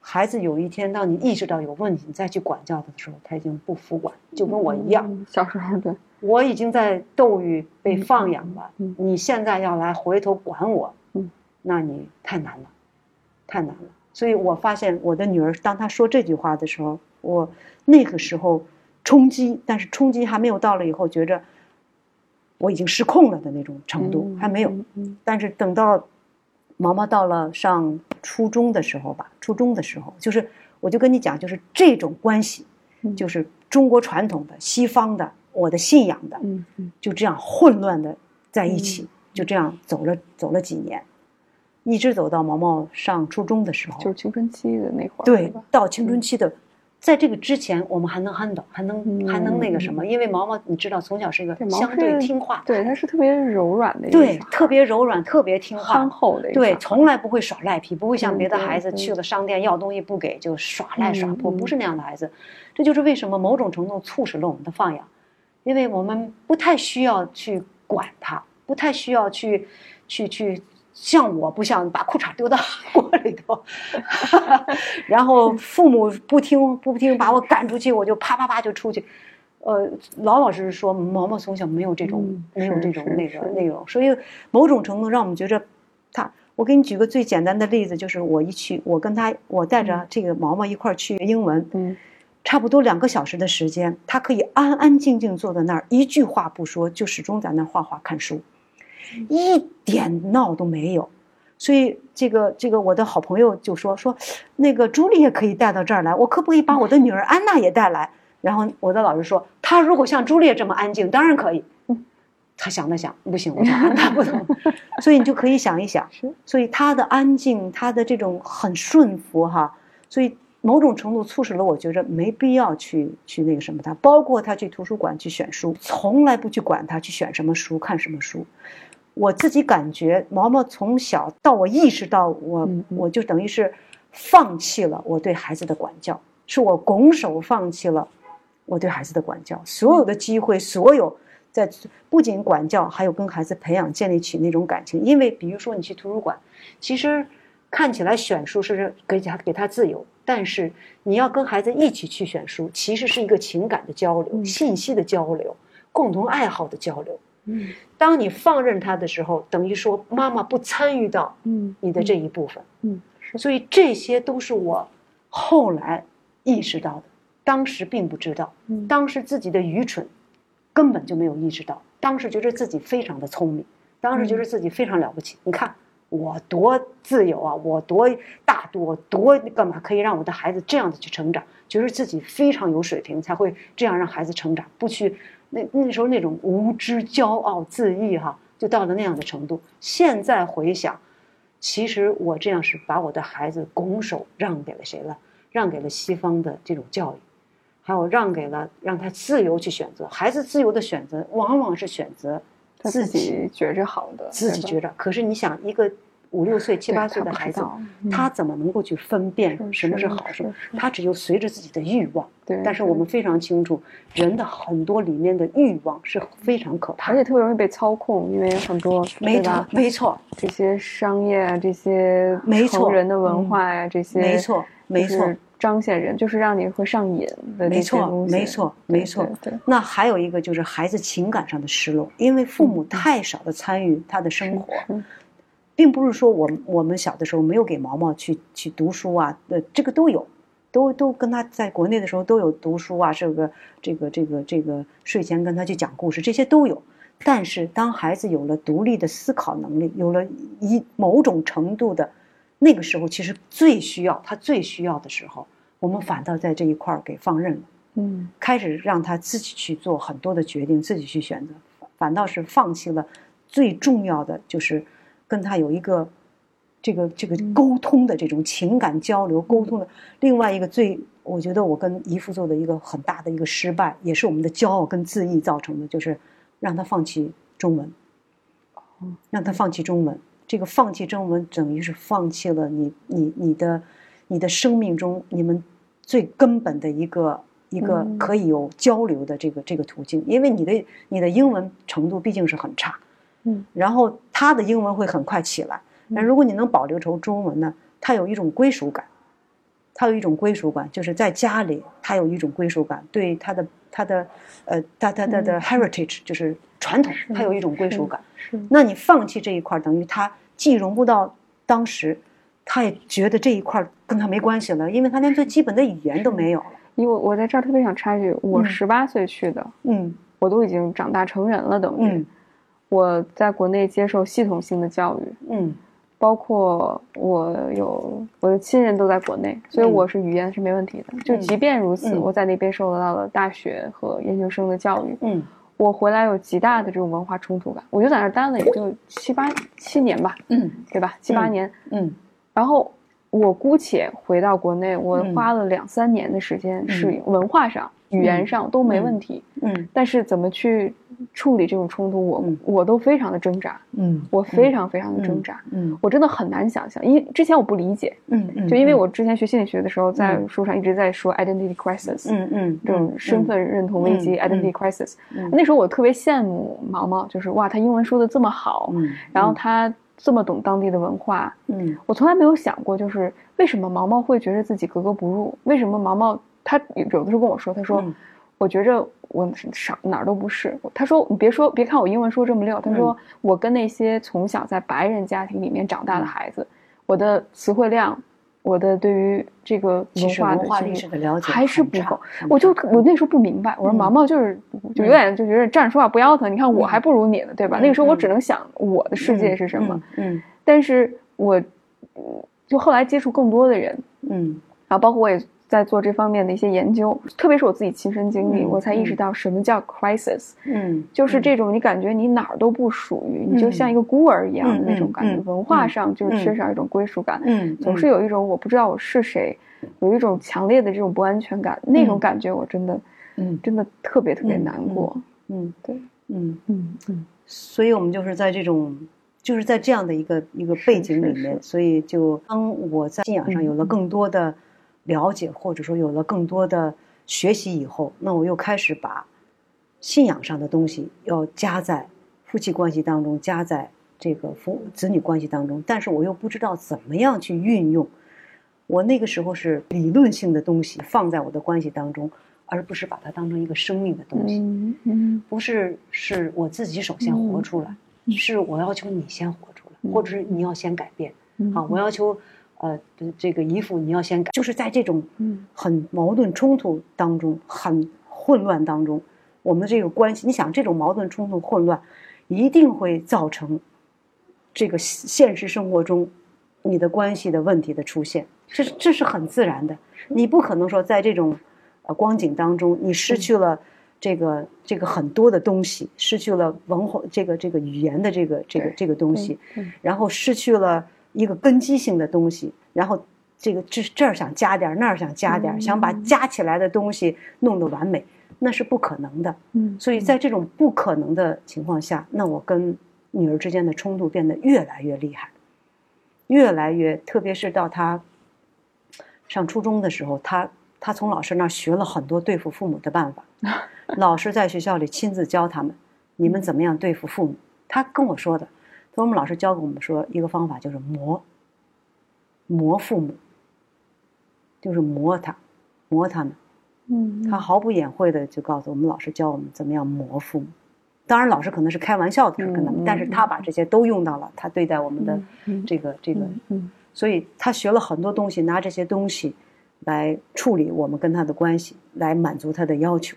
B: 孩子有一天当你意识到有问题，你再去管教他的时候，他已经不服管，就跟我一样，
A: 嗯小时候对，
B: 我已经在斗鱼被放养了，
A: 嗯
B: 你现在要来回头管我，
A: 嗯
B: 那你太难了，太难了。所以我发现我的女儿，当她说这句话的时候，我那个时候冲击，但是冲击还没有到了以后，觉着我已经失控了的那种程度、
A: 嗯
B: 还没有。但是等到毛毛到了上初中的时候吧，初中的时候，就是我就跟你讲，就是这种关系，
A: 嗯。
B: 就是中国传统的、西方的、我的信仰的，
A: 嗯嗯。
B: 就这样混乱的在一起，就这样走了走了几年，一直走到毛毛上初中的时候，
A: 就是青春期的那会儿，
B: 对，到青春期的，在这个之前，我们还能 handle，还能还能那个什么，因为毛毛你知道，从小是一个相对听话，
A: 对，他是特别柔软的一个
B: 对，特别柔软，特别听话
A: 憨，厚的
B: 对，从来不会耍赖皮，不会像
A: 嗯
B: 别的孩子去了商店要东西不给就耍赖耍泼，不是那样的孩子。这就是为什么某种程度促使了我们的放养，因为我们不太需要去管他，不太需要去去去。像我不像把裤衩丢到 锅里头，然后父母不听不听把我赶出去，我就啪啪啪就出去。呃，老老实实说，毛毛从小没有这种、
A: 嗯
B: 没有这种那个内容，所以某种程度让我们觉着他。我给你举个最简单的例子，就是我一去，我跟他，我带着这个毛毛一块儿去英文，
A: 嗯
B: 差不多两个小时的时间，他可以安安静静坐在那儿，一句话不说，就始终在那儿画画看书，一点闹都没有。所以这个这个我的好朋友就说说，那个朱莉也可以带到这儿来，我可不可以把我的女儿安娜也带来？然后我的老师说，她如果像朱莉这么安静，当然可以。他想了想，不行，我想安娜不能。所以你就可以想一想，
A: 是
B: 所以她的安静，她的这种很顺服哈，所以某种程度促使了我觉着没必要去去那个什么她，包括她去图书馆去选书，从来不去管她去选什么书看什么书。我自己感觉毛毛从小到我意识到我我就等于是放弃了我对孩子的管教，是我拱手放弃了我对孩子的管教，所有的机会，所有在不仅管教，还有跟孩子培养、建立起那种感情。因为比如说你去图书馆，其实看起来选书是给他给他自由，但是你要跟孩子一起去选书，其实是一个情感的交流、
A: 嗯
B: 信息的交流、共同爱好的交流。
A: 嗯
B: 当你放任他的时候，等于说妈妈不参与到
A: 嗯
B: 你的这一部分。
A: 嗯是
B: 所以这些都是我后来意识到的，当时并不知道，
A: 嗯
B: 当时自己的愚蠢根本就没有意识到，当时觉得自己非常的聪明，当时觉得自己非常了不起。你看我多自由啊，我多大度，我多干嘛可以让我的孩子这样的去成长？觉得自己非常有水平，才会这样让孩子成长，不去那那时候那种无知、骄傲、自义哈、就到了那样的程度。现在回想。其实我这样是把我的孩子拱手让给了谁了？让给了西方的这种教育，还有让给了让他自由去选择。孩子自由的选择，往往是选择
A: 他自己觉着好的，
B: 自己觉着。可是你想，一个五六岁、七八岁的孩子，他怎么能够去分辨什么是
A: 是
B: 好什么他只有随着自己的欲望。
A: 对，
B: 但是我们非常清楚，人的很多里面的欲望是非常可怕的。
A: 而且特别容易被操控，因为很多
B: 没错
A: 对吧，
B: 没错，
A: 这些商业啊，这些
B: 没错
A: 成人的文化呀、这些
B: 没错，没错。
A: 彰显人，就是让你会上瘾的这
B: 没错。没错，
A: 对
B: 没错。
A: 对对
B: 那还有一个就是孩子情感上的失落，因为父母太少的参与他的生活，
A: 是
B: 并不是说我们我们小的时候没有给毛毛去去读书啊，呃，这个都有，都都跟他在国内的时候都有读书啊，这个这个这个这个睡前跟他去讲故事，这些都有。但是当孩子有了独立的思考能力，有了一某种程度的，那个时候其实最需要他最需要的时候，我们反倒在这一块儿给放任了。
A: 嗯
B: 开始让他自己去做很多的决定，自己去选择，反倒是放弃了最重要的，就是跟他有一个这个这个沟通的这种情感交流沟通的。另外一个最，我觉得我跟姨父做的一个很大的一个失败，也是我们的骄傲跟自意造成的，就是让他放弃中文，让他放弃中文。这个放弃中文，等于是放弃了你你你的你的生命中你们最根本的一个一个
A: 嗯。
B: 可以有交流的这个这个途径，因为你的你的英文程度毕竟是很差，
A: 嗯，
B: 然后他的英文会很快起来。那如果你能保留成中文呢，他有一种归属感，他有一种归属感，就是在家里他有一种归属感，对他的他的呃他他他的 heritage 就是传统，他有一种归属感。那你放弃这一块，等于他既融不到当时，他也觉得这一块跟他没关系了，因为他连最基本的语言都没有了。
A: 因为我我在这儿特别想插一句，我
B: 嗯。
A: 十八岁去的，
B: 嗯。
A: 我都已经长大成人了，等于、
B: 嗯
A: 我在国内接受系统性的教育，
B: 嗯。
A: 包括我有我的亲人都在国内，所以
B: 嗯。
A: 我是语言是没问题的。就
B: 嗯。
A: 即便如此，
B: 嗯。
A: 我在那边受到了大学和研究生的教育，
B: 嗯。
A: 我回来有极大的这种文化冲突感。我就在那儿待了也就七八七年吧，
B: 嗯
A: 对吧？七八
B: 嗯
A: 年，
B: 嗯。
A: 然后我姑且回到国内，我
B: 嗯。
A: 花了两三年的时间适应，文化上、语言上都没问题。
B: 嗯
A: 但是怎么去处理这种冲突，我、
B: 嗯
A: 我都非常的挣扎，
B: 嗯
A: 我非常非常的挣扎。
B: 嗯
A: 我真的很难想象，因为之前我不理解，
B: 嗯嗯，
A: 就因为我之前学心理学的时候，在
B: 嗯
A: 书上一直在说 identity crisis，、
B: 嗯嗯
A: 这种身份认同危机、
B: 嗯
A: identity crisis。
B: 嗯
A: 那时候我特别羡慕毛毛，就是哇，他英文说的这么好，
B: 嗯，
A: 然后他这么懂当地的文化，
B: 嗯
A: 我从来没有想过，就是为什么毛毛会觉得自己格格不入？为什么毛毛他有的时候跟我说，他说，
B: 嗯
A: 我觉着我啥哪儿都不是。他说你别说，别看我英文说这么溜，他说、
B: 嗯
A: 我跟那些从小在白人家庭里面长大的孩子，我的词汇量，我的对于这个文化的
B: 历史的了解
A: 还是不够。我就我那时候不明白，我说
B: 嗯
A: 毛毛就是就有点就觉得站着说话不腰疼，你看我
B: 嗯
A: 还不如你呢，对吧？
B: 嗯
A: 那个时候我
B: 嗯
A: 只能想我的世界是什么。
B: 嗯
A: 但是我，嗯就后来接触更多的人，
B: 嗯
A: 然后包括我也在做这方面的一些研究，特别是我自己亲身经历，
B: 嗯
A: 我才意识到什么叫 crisis，、
B: 嗯，
A: 就是这种你感觉你哪儿都不属于，你就像一个孤儿一样的那种感觉，文化上就是缺少一种归属感，
B: 嗯
A: 总是有一种我不知道我是谁，有一种强烈的这种不安全感，那种
B: 嗯。
A: 感觉我真的
B: 嗯。
A: 真的特别特别
B: 嗯
A: 难过，
B: 嗯
A: 对，
B: 嗯。
A: 嗯嗯
B: 所以我们就是在这种，就是在这样的一个一个背景里面，
A: 是。
B: 所以就当我在信仰上有了更多的了解，或者说有了更多的学习以后，那我又开始把信仰上的东西要加在夫妻关系当中，加在这个父子女关系当中，但是我又不知道怎么样去运用。我那个时候是理论性的东西放在我的关系当中，而不是把它当成一个生命的东西。
A: 嗯嗯
B: 不是是我自己首先活出来，
A: 嗯
B: 是我要求你先活出来，
A: 嗯
B: 或者是你要先改变。
A: 嗯
B: 啊，我要求呃这个衣服你要先改，就是在这种
A: 嗯。
B: 很矛盾冲突当中，很混乱当中，我们的这个关系，你想这种矛盾冲突混乱，一定会造成这个现实生活中你的关系的问题的出现，这是这是很自然的。你不可能说在这种呃光景当中，你失去了这个这个很多的东西，失去了文化这个这个语言的这个这个这个东西，然后失去了一个根基性的东西，然后这个这这儿想加点儿，那儿想加点儿，想把
A: 嗯
B: 加起来的东西弄得完美，那是不可能的。
A: 嗯，
B: 所以在这种不可能的情况下，那我跟女儿之间的冲突变得越来越厉害。越来越，特别是到她上初中的时候，她她从老师那儿学了很多对付父母的办法。老师在学校里亲自教他们，你们怎么样对付父母？她跟我说的，他说我们老师教给我们说一个方法就是磨，磨父母，就是磨他，磨他们。
A: 嗯，
B: 他毫不掩晦的就告诉我们，老师教我们怎么样磨父母。当然，老师可能是开玩笑的跟他们，但是他把这些都用到了他对待我们的这个这个，
A: 嗯
B: 所以他学了很多东西，拿这些东西来处理我们跟他的关系，来满足他的要求。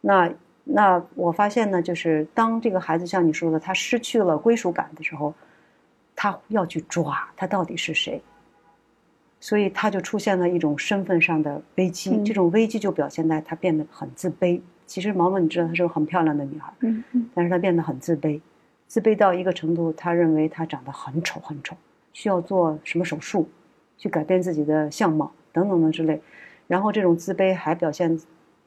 B: 那那我发现呢，就是当这个孩子像你说的，他失去了归属感的时候，他要去抓他到底是谁，所以他就出现了一种身份上的危机。
A: 嗯
B: 这种危机就表现在他变得很自卑。其实毛毛，你知道她是个很漂亮的女孩，
A: 嗯嗯
B: 但是她变得很自卑，自卑到一个程度，她认为她长得很丑很丑，需要做什么手术，去改变自己的相貌等等的之类。然后这种自卑还表现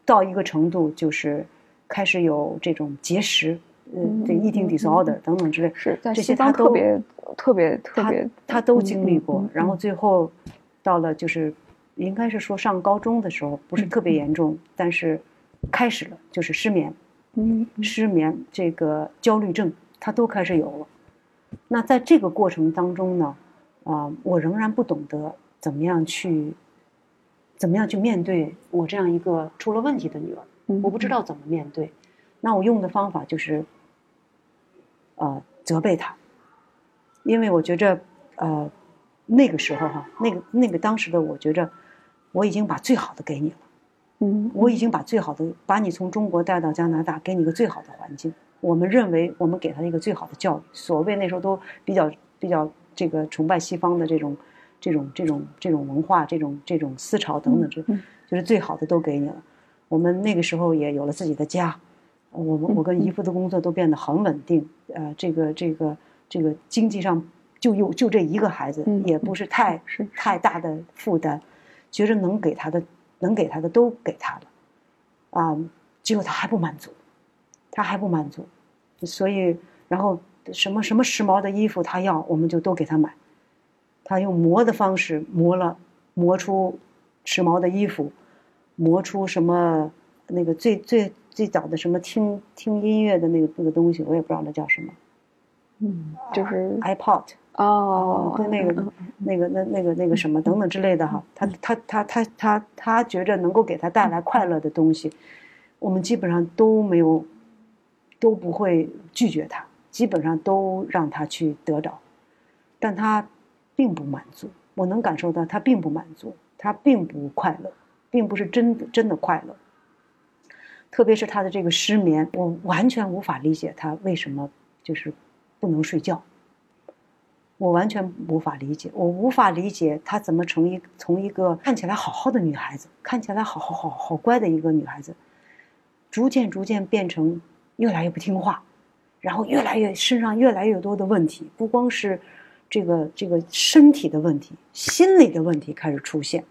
B: 到一个程度，就是开始有这种结石，嗯，这个 eating disorder 等等之类。
A: 是在
B: 这些他都
A: 特别特别特
B: 他
A: 别，
B: 他都经历过然后最后到了就是应该是说上高中的时候，不是特别严重，但是开始了就是失眠，
A: 嗯
B: 失眠这个焦虑症，他都开始有了。那在这个过程当中呢，啊、我仍然不懂得怎么样去，怎么样去面对我这样一个出了问题的女儿。
A: 嗯，
B: 我不知道怎么面对，那我用的方法就是，呃，责备他，因为我觉着，呃，那个时候哈，那个那个当时的我觉着，我已经把最好的给你了，
A: 嗯，
B: 我已经把最好的把你从中国带到加拿大，给你一个最好的环境。我们认为我们给他一个最好的教育，所谓那时候都比较比较这个崇拜西方的这种这种这种这种文化、这种这种思潮等等，这
A: 嗯
B: 就是最好的都给你了。我们那个时候也有了自己的家，呃我们我跟姨父的工作都变得很稳定，呃，这个这个这个经济上就有就这一个孩子，
A: 嗯
B: 也不是太
A: 是。
B: 太大的负担，觉着能给他的能给他的都给他了，啊、结果他还不满足，他还不满足，所以然后什么什么时髦的衣服他要，我们就都给他买，他用磨的方式磨了磨出时髦的衣服，磨出什么那个最最最早的什么听听音乐的那个那个东西，我也不知道那叫什么
A: 嗯，就是
B: ，iPod。
A: 哦，
B: 对那个
A: 嗯
B: 那个那那个那个什么等等之类的哈，他他他他他他觉着能够给他带来快乐的东西，我们基本上都没有都不会拒绝他，基本上都让他去得着，但他并不满足，我能感受到他并不满足，他并不快乐，并不是真的真的快乐。特别是他的这个失眠，我完全无法理解他为什么就是不能睡觉。我完全无法理解，我无法理解她怎么从一从一个看起来好好的女孩子，看起来好好好好乖的一个女孩子，逐渐逐渐变成越来越不听话，然后越来越身上越来越多的问题，不光是这个这个身体的问题，心理的问题开始出现。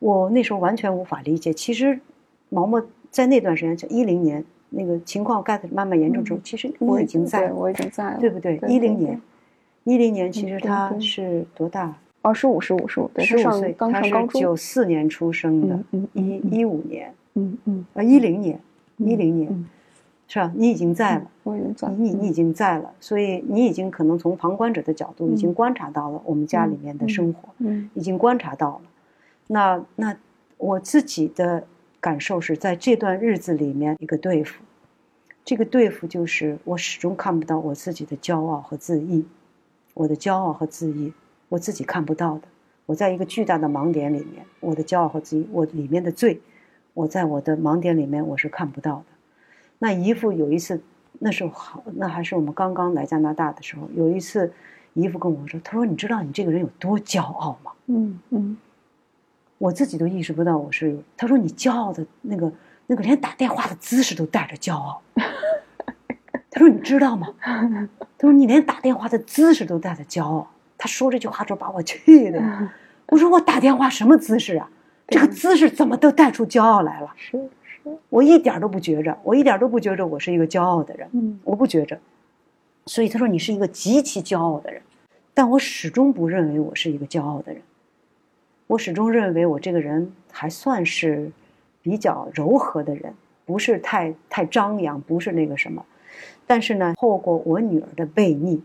B: 我那时候完全无法理解。其实毛毛在那段时间，就一零年那个情况开始慢慢严重之后，其实
A: 我
B: 你已经在
A: 我已经在了，
B: 对不对？
A: 对
B: 一零年，一零年其实他是多大？
A: 哦，十五十五十五，
B: 十五岁，他是
A: 刚上高中，
B: 九四年出生的一一五年，
A: 嗯嗯，
B: 呃，一零年，一零年
A: 嗯，
B: 是吧？你已经在了，
A: 我已经在，
B: 你你你已经在了，所以你已经可能从旁观者的角度已经
A: 嗯
B: 观察到了我们家里面的生活，
A: 嗯
B: 已经观察到了。那那我自己的感受是在这段日子里面一个对付，这个对付就是我始终看不到我自己的骄傲和自义，我的骄傲和自义我自己看不到的。我在一个巨大的盲点里面，我的骄傲和自义，我里面的罪，我在我的盲点里面我是看不到的。那姨父有一次，那时候好，那还是我们刚刚来加拿大的时候，有一次，姨父跟我说，他说你知道你这个人有多骄傲吗？
A: 嗯嗯
B: 我自己都意识不到我是。他说你骄傲的那个那个连打电话的姿势都带着骄傲。他说你知道吗？他说你连打电话的姿势都带着骄傲。他说这句话之后把我气的。我说我打电话什么姿势啊？这个姿势怎么都带出骄傲来了？
A: 是是，
B: 我一点都不觉着，我一点都不觉着我是一个骄傲的人，
A: 嗯
B: 我不觉着。所以他说你是一个极其骄傲的人，但我始终不认为我是一个骄傲的人。我始终认为我这个人还算是比较柔和的人，不是太太张扬，不是那个什么。但是呢，透过我女儿的悖逆，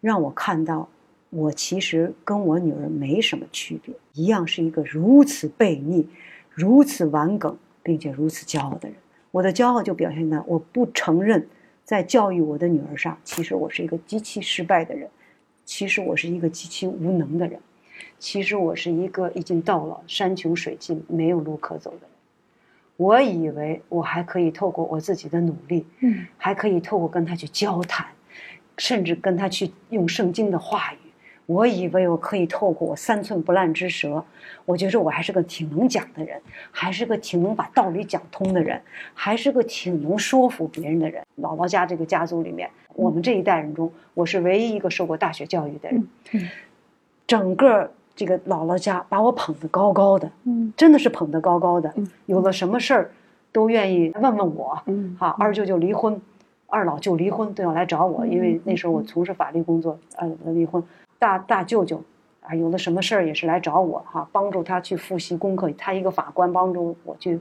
B: 让我看到我其实跟我女儿没什么区别，一样是一个如此悖逆、如此顽梗，并且如此骄傲的人。我的骄傲就表现在我不承认，在教育我的女儿上，其实我是一个极其失败的人，其实我是一个极其无能的人。其实我是一个已经到了山穷水尽、没有路可走的人。我以为我还可以透过我自己的努力，
A: 嗯，
B: 还可以透过跟他去交谈，甚至跟他去用圣经的话语。我以为我可以透过我三寸不烂之舌，我觉得我还是个挺能讲的人，还是个挺能把道理讲通的人，还是个挺能说服别人的人。姥姥家这个家族里面，我们这一代人中，我是唯一一个受过大学教育的人。
A: 嗯
B: 整个这个姥姥家把我捧得高高的，
A: 嗯
B: 真的是捧得高高的
A: 嗯。
B: 有了什么事儿，都愿意问问我。
A: 嗯
B: 哈，二舅舅离婚，二老舅离婚都要来找我，因为那时候我从事法律工作，呃，离婚。大大舅舅啊，有了什么事儿也是来找我哈，帮助他去复习功课。他一个法官帮助我去，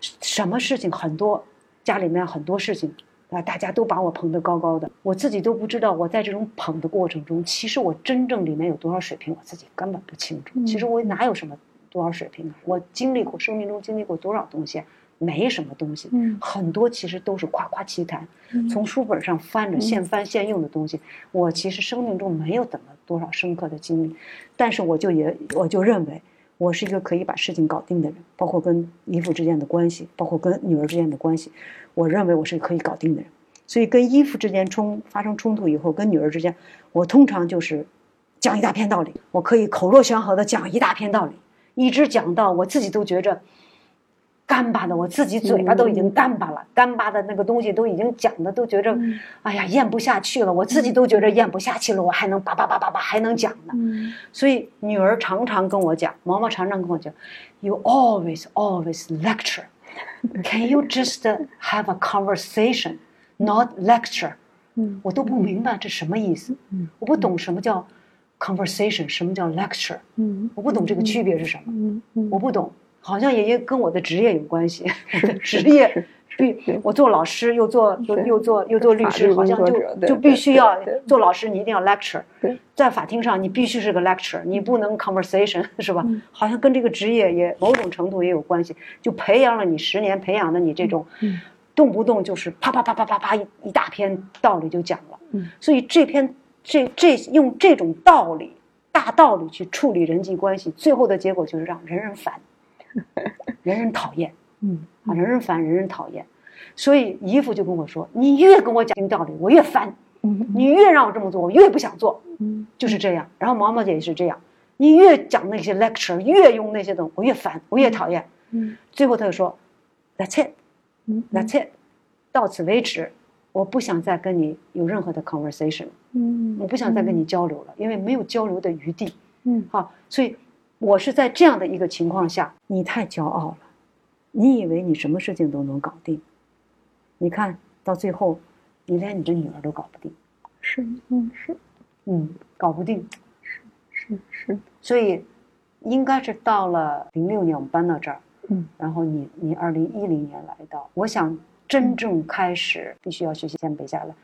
B: 什么事情很多，家里面很多事情啊，大家都把我捧得高高的，我自己都不知道我在这种捧的过程中，其实我真正里面有多少水平，我自己根本不清楚。其实我哪有什么多少水平啊？我经历过生命中经历过多少东西啊？没什么东西，
A: 嗯
B: 很多其实都是夸夸其谈，
A: 嗯
B: 从书本上翻着现翻现用的东西。我其实生命中没有怎么多少深刻的经历，但是我就也我就认为我是一个可以把事情搞定的人，包括跟姨父之间的关系，包括跟女儿之间的关系，我认为我是可以搞定的人。所以跟姨父之间冲发生冲突以后，跟女儿之间，我通常就是讲一大片道理，我可以口若悬河的讲一大片道理，一直讲到我自己都觉着。干巴的，我自己嘴巴都已经干巴了，干巴的那个东西都已经讲的都觉着，哎呀咽不下去了，我自己都觉着咽不下去了，我还能叭叭叭叭叭还能讲呢。
A: 嗯。
B: 所以女儿常常跟我讲，毛毛常常跟我讲，You always always lecture. Can you just have a conversation, not lecture？
A: 嗯。
B: 我都不明白这什么意思，
A: 嗯。
B: 我不懂什么叫 conversation，什么叫 lecture，
A: 嗯。
B: 我不懂这个区别是什么。我不懂，好像也也跟我的职业有关系。我的职业必我做老师，又做又又做又做律师，好像就就必须要做老师，你一定要 lecture。在法庭上，你必须是个 lecture，你不能 conversation 是吧
A: 嗯？
B: 好像跟这个职业也某种程度也有关系，就培养了你十年，培养了你这种
A: 嗯
B: 动不动就是啪啪啪啪啪啪一一大篇道理就讲了。
A: 嗯
B: 所以这篇这这用这种道理大道理去处理人际关系，最后的结果就是让人人烦，人人讨厌。
A: 嗯
B: 啊，人人烦，人人讨厌。所以姨父就跟我说：“你越跟我讲道理，我越烦；
A: 嗯
B: 你越让我这么做，我越不想做。”
A: 嗯。
B: 就是这样。然后毛毛姐也是这样，你越讲那些 lecture，越用那些东西，我越烦，我越讨厌。
A: 嗯。
B: 最后他就说：“That's it。”
A: 嗯
B: That's it，到此为止，我不想再跟你有任何的 conversation，
A: 嗯
B: 我不想再跟你交流了，因为没有交流的余地。
A: 嗯。
B: 好，所以我是在这样的一个情况下，你太骄傲了，你以为你什么事情都能搞定，你看到最后，你连你的女儿都搞不定，
A: 是嗯是
B: 嗯，搞不定。
A: 是是是
B: 所以应该是到了零六年我们搬到这儿，
A: 嗯
B: 然后你你二零一零年来到，我想真正开始必须要学习先背下来，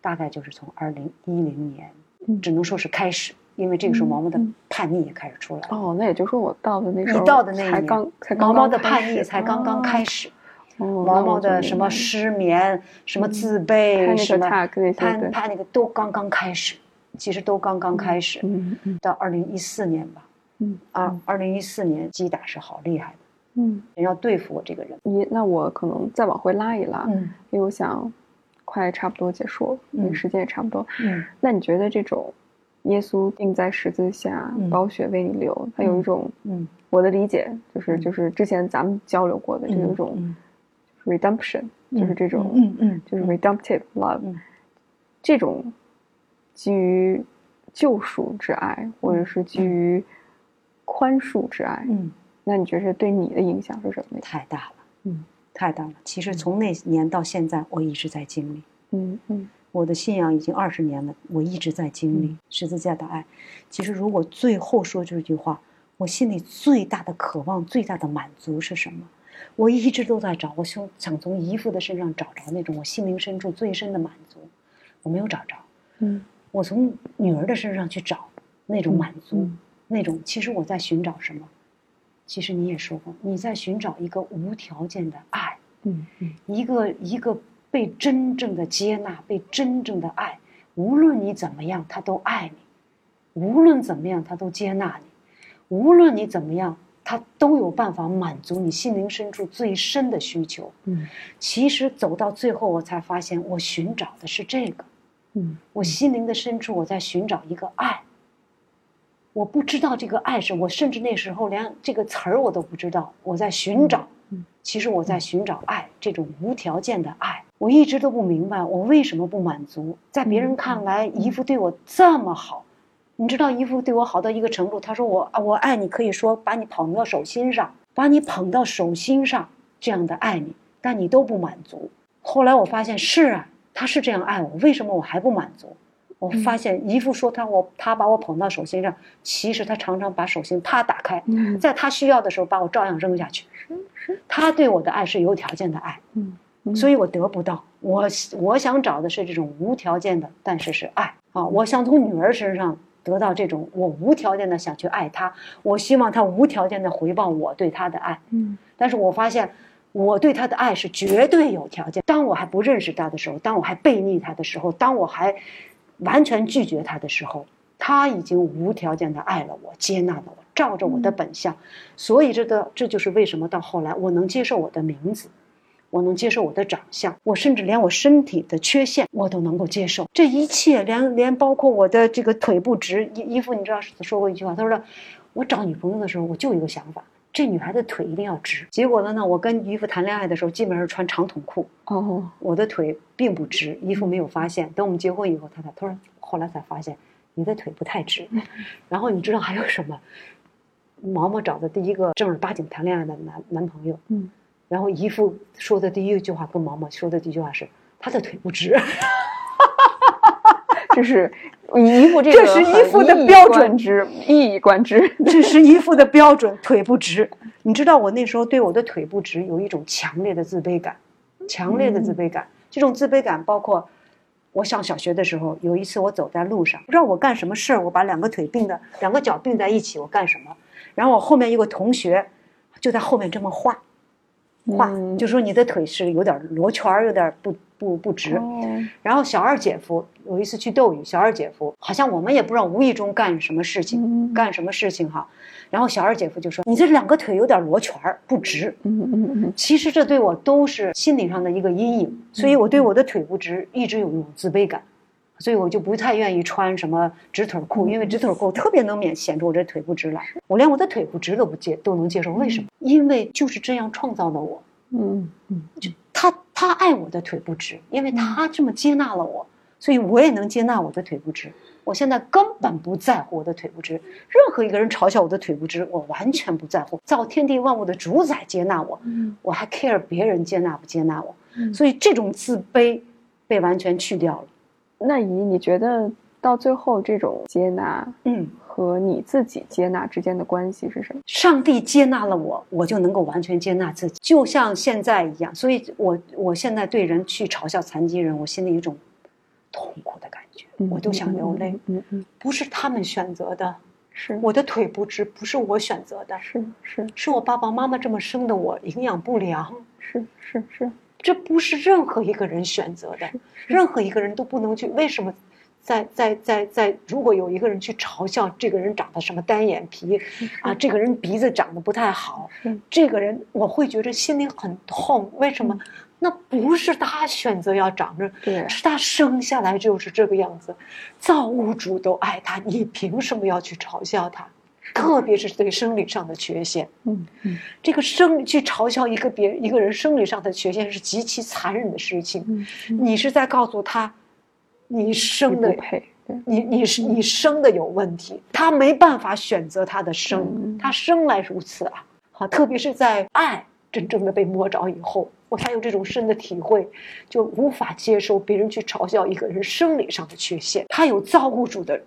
B: 大概就是从二零一零年，
A: 嗯
B: 只能说是开始，因为这个时候
A: 嗯
B: 毛毛的
A: 嗯。
B: 叛逆也开始出来了，
A: 哦，那也就是说我到的那时候
B: 你到的那一
A: 才
B: 年
A: 刚才刚
B: 毛毛的叛逆才刚刚开始，
A: 哦，
B: 毛毛的什么失眠、什么自
A: 嗯
B: 卑、什么他他那个都刚刚开始，其实都刚刚开始，
A: 嗯嗯
B: 到二零一四年吧，
A: 嗯。
B: 啊，二零一四年击打是好厉害的。
A: 嗯，
B: 人要对付我这个人。
A: 你那我可能再往回拉一拉，
B: 嗯
A: 因为我想快差不多结束了，因为
B: 嗯
A: 时间也差不多。
B: 嗯。
A: 那你觉得这种耶稣钉在十字架，
B: 嗯。
A: 宝血为你流，它有一种
B: 嗯，
A: 我的理解就是
B: 嗯。
A: 就是之前咱们交流过的，就有一种
B: 嗯。
A: redemption，就是这种
B: 嗯嗯
A: 就是 redemptive love，
B: 嗯。
A: 这种基于救赎之爱，或者是基于宽恕之爱，
B: 嗯，
A: 那你觉得对你的影响是什么？
B: 太大了，
A: 嗯。
B: 太大了。其实从那年到现在，我一直在经历。
A: 嗯嗯
B: 我的信仰已经二十年了，我一直在经历十字架的爱。其实，如果最后说这句话，我心里最大的渴望、最大的满足是什么？我一直都在找，我想想从姨父的身上找着那种我心灵深处最深的满足，我没有找着。
A: 嗯
B: 我从女儿的身上去找那种满足，
A: 嗯
B: 那种其实我在寻找什么？其实你也说过，你在寻找一个无条件的爱，
A: 嗯嗯
B: 一个一个被真正的接纳，被真正的爱。无论你怎么样，他都爱你；无论怎么样，他都接纳你；无论你怎么样，他都有办法满足你心灵深处最深的需求。
A: 嗯
B: 其实走到最后，我才发现，我寻找的是这个。
A: 嗯
B: 我心灵的深处，我在寻找一个爱。我不知道这个爱是我，甚至那时候连这个词儿我都不知道。我在寻找
A: 嗯，
B: 其实我在寻找爱，这种无条件的爱。我一直都不明白，我为什么不满足？在别人看来，姨父对我这么好，你知道姨父对我好到一个程度，他说我啊，我爱你，可以说把你捧到手心上，把你捧到手心上，这样的爱你，但你都不满足。后来我发现是啊，他是这样爱我，为什么我还不满足？我发现姨父说他我他把我捧到手心上，其实他常常把手心啪打开，
A: 嗯
B: 在他需要的时候把我照样扔下去。他对我的爱是有条件的爱，所以我得不到。我我想找的是这种无条件的，但是是爱啊！我想从女儿身上得到这种我无条件的想去爱她，我希望她无条件的回报我对她的爱。
A: 嗯
B: 但是我发现，我对她的爱是绝对有条件。当我还不认识他的时候，当我还背逆他的时候，当我还完全拒绝他的时候，他已经无条件的爱了我，接纳了我，照着我的本相。所以这个这就是为什么到后来我能接受我的名字。我能接受我的长相，我甚至连我身体的缺陷我都能够接受。这一切，连连包括我的这个腿不直，衣衣服，你知道说过一句话，他说：“我找女朋友的时候，我就有一个想法，这女孩子腿一定要直。”结果呢，呢，我跟姨父谈恋爱的时候，基本上是穿长筒裤，
A: 哦
B: 我的腿并不直，姨父没有发现。等我们结婚以后，他才他说后来才发现你的腿不太直。然后你知道还有什么？毛毛找的第一个正儿八经谈恋爱的男男朋友，
A: 嗯
B: 然后姨父说的第一句话跟毛毛说的第一句话是他的腿不直，
A: 这是姨父这个
B: 这是姨父的标准
A: 贯之，一以贯之。
B: 这是姨父的标准，腿不直。你知道我那时候对我的腿不直有一种强烈的自卑感，强烈的自卑感。这种自卑感包括我上小学的时候，有一次我走在路上，不知道我干什么事儿，我把两个腿并的两个脚并在一起，我干什么？然后我后面一个同学就在后面这么画画，
A: 嗯
B: 就说你的腿是有点罗圈儿，有点不不不直。
A: 哦
B: 然后小二姐夫有一次去斗鱼，小二姐夫好像我们也不知道无意中干什么事情，
A: 嗯
B: 干什么事情哈。然后小二姐夫就说：“你这两个腿有点罗圈儿，不直。
A: 嗯嗯嗯”
B: 其实这对我都是心理上的一个阴影，所以我对我的腿不直一直有一种自卑感，所以我就不太愿意穿什么直腿裤，因为直腿裤特别能免显出我这腿不直来。我连我的腿不直都不接都能接受，为什么？因为就是这样创造的我。
A: 嗯嗯就
B: 他他爱我的腿不直，因为他这么接纳了我，所以我也能接纳我的腿不直。我现在根本不在乎我的腿不直，任何一个人嘲笑我的腿不直，我完全不在乎。造天地万物的主宰接纳我，
A: 嗯
B: 我还 care 别人接纳不接纳我，
A: 嗯
B: 所以这种自卑被完全去掉了。
A: 那姨，你觉得到最后这种接纳
B: 嗯，
A: 和你自己接纳之间的关系是什么？
B: 上帝接纳了我，我就能够完全接纳自己，就像现在一样。所以我我现在对人去嘲笑残疾人，我心里有一种痛苦的感觉，我都想流泪。
A: 嗯嗯，
B: 不是他们选择的，
A: 是
B: 我的腿不直不是我选择的，
A: 是是
B: 是我爸爸妈妈这么生的我，营养不良，
A: 是是是，
B: 这不是任何一个人选择的，任何一个人都不能去。为什么在在在在，如果有一个人去嘲笑这个人长得什么单眼皮啊，这个人鼻子长得不太好，这个人我会觉得心里很痛。为什么？那不是他选择要长着，是他生下来就是这个样子，造物主都爱他，你凭什么要去嘲笑他？特别是对生理上的缺陷，
A: 嗯嗯
B: 这个生去嘲笑一个别一个人生理上的缺陷是极其残忍的事情。
A: 嗯，
B: 你是在告诉他，你
A: 你
B: 生的
A: 不配，
B: 你你是你生的有问题，他没办法选择他的生，
A: 嗯
B: 他生来如此啊。好，特别是在爱真正的被摸着以后，
C: 我才有这种深的体会，就无法接受别人去嘲笑一个人生理上的缺陷。他有造物主的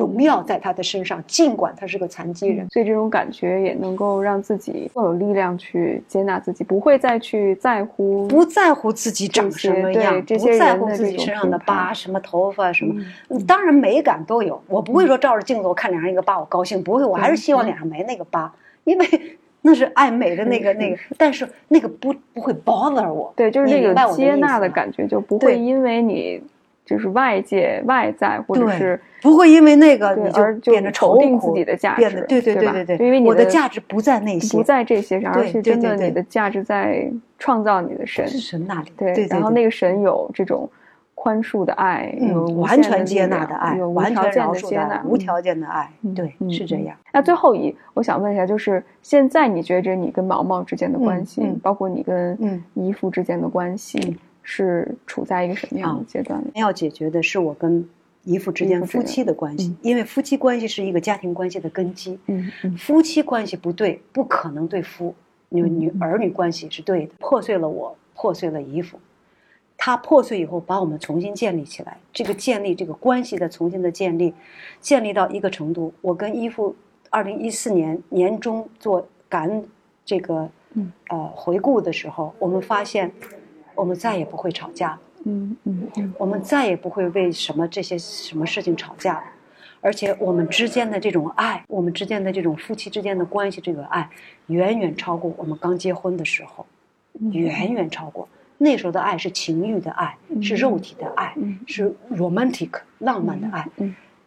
C: 荣耀在他的身上，尽管他是个残疾人。
A: 所以这种感觉也能够让自己更有力量去接纳自己，不会再去在乎，
B: 不在乎自己长什么样，
A: 这些
B: 不在乎自己身上的疤、什么头发什么。当然美感都有，我不会说照着镜子我看脸上一个疤我高兴，不会，我还是希望脸上没那个疤，因为。那是爱美的那个那个，但是那个不不会 bother 我。
A: 对，就是那个接纳的感觉，就不会因为你就是外界外在或者是
B: 不会因为那个你
A: 就
B: 变得
A: 否定自己的价值，
B: 对对对对对，
A: 因为
B: 我的价值不在那些，
A: 不在这些上，而是真的
B: 你
A: 的价值在创造你的神
B: 神那里。
A: 对，然后那个神有这种。宽恕的爱，
B: 嗯，完全接纳的爱，
A: 有无条件
B: 的接纳，无条件的爱，对，是这样。
A: 那最后一，我想问一下，就是现在你觉着你跟毛毛之间的关系，包括你跟姨父之间的关系，是处在一个什么样的阶段？
B: 要解决的是我跟姨父之间夫妻的关系，因为夫妻关系是一个家庭关系的根基。
A: 嗯嗯，
B: 夫妻关系不对，不可能对夫女女儿女关系是对的，破碎了我，破碎了姨父。他破碎以后，把我们重新建立起来。这个建立这个关系的重新的建立，建立到一个程度。我跟姨父，二零一四年年中做感恩这个呃回顾的时候，我们发现，我们再也不会吵架。
A: 嗯嗯嗯，
B: 我们再也不会为什么这些什么事情吵架了。而且我们之间的这种爱，我们之间的这种夫妻之间的关系，这个爱，远远超过我们刚结婚的时候，远远超过。那时候的爱是情欲的爱，是肉体的爱，是 romantic 浪漫的爱。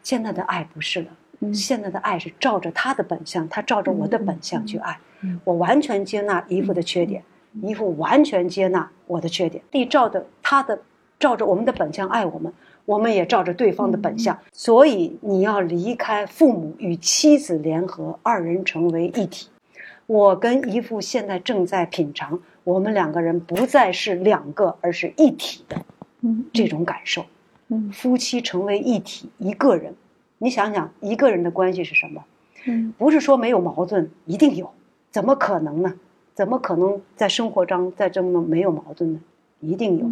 B: 现在的爱不是了，现在的爱是照着他的本相，他照着我的本相去爱。我完全接纳姨父的缺点，姨父完全接纳我的缺点。地照着他的，照着我们的本相爱我们，我们也照着对方的本相。所以你要离开父母与妻子联合，二人成为一体。我跟姨父现在正在品尝。我们两个人不再是两个，而是一体的，这种感受。夫妻成为一体，一个人。你想想，一个人的关系是什么？嗯不是说没有矛盾，一定有。怎么可能呢？怎么可能在生活中在这么没有矛盾呢？一定有。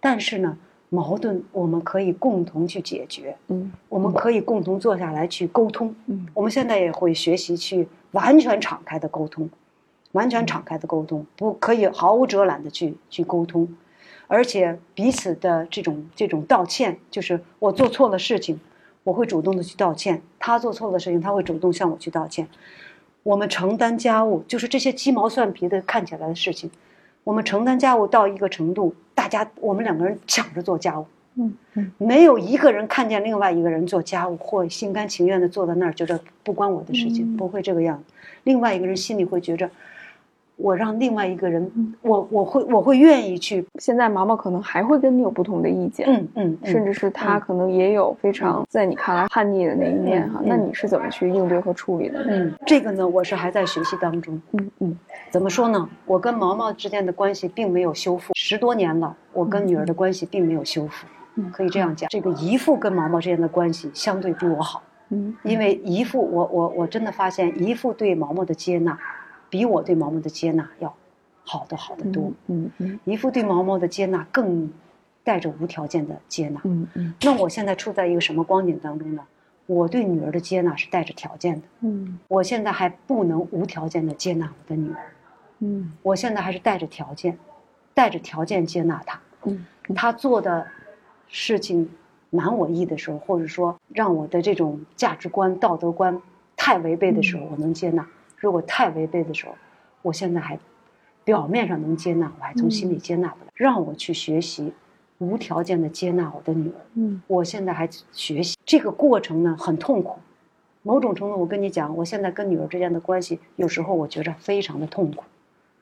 B: 但是呢，矛盾我们可以共同去解决。
A: 嗯，
B: 我们可以共同坐下来去沟通。嗯，我们现在也会学习去完全敞开的沟通。完全敞开的沟通，不可以毫无遮拦的去去沟通，而且彼此的这种这种道歉，就是我做错了事情，我会主动的去道歉；他做错了事情，他会主动向我去道歉。我们承担家务，就是这些鸡毛蒜皮的看起来的事情，我们承担家务到一个程度，大家我们两个人抢着做家务，
A: 嗯嗯，
B: 没有一个人看见另外一个人做家务或心甘情愿的坐在那儿，觉得不关我的事情，不会这个样子。另外一个人心里会觉着。我让另外一个人，我我会我会愿意去。
A: 现在毛毛可能还会跟你有不同的意见，
B: 嗯嗯，
A: 甚至是他可能也有非常在你看来叛逆的那一面哈。那你是怎么去应对和处理的？
B: 嗯，这个呢，我是还在学习当中。
A: 嗯嗯，
B: 怎么说呢？我跟毛毛之间的关系并没有修复，十多年了，我跟女儿的关系并没有修复。嗯，可以这样讲，这个姨父跟毛毛之间的关系相对比我好。
A: 嗯，
B: 因为姨父，我我我真的发现姨父对毛毛的接纳。比我对毛毛的接纳要好的好得多。
A: 嗯嗯，
B: 姨父对毛毛的接纳更带着无条件的接纳。
A: 嗯嗯，
B: 那我现在处在一个什么光景当中呢？我对女儿的接纳是带着条件的。
A: 嗯，
B: 我现在还不能无条件的接纳我的女儿。
A: 嗯，
B: 我现在还是带着条件，带着条件接纳她。
A: 嗯，
B: 她做的事情难我意的时候，或者说让我的这种价值观、道德观太违背的时候，我能接纳。如果太违背的时候，我现在还表面上能接纳，我还从心里接纳不了。让我去学习无条件的接纳我的女儿。
A: 嗯，
B: 我现在还学习这个过程呢，很痛苦。某种程度，我跟你讲，我现在跟女儿之间的关系，有时候我觉着非常的痛苦。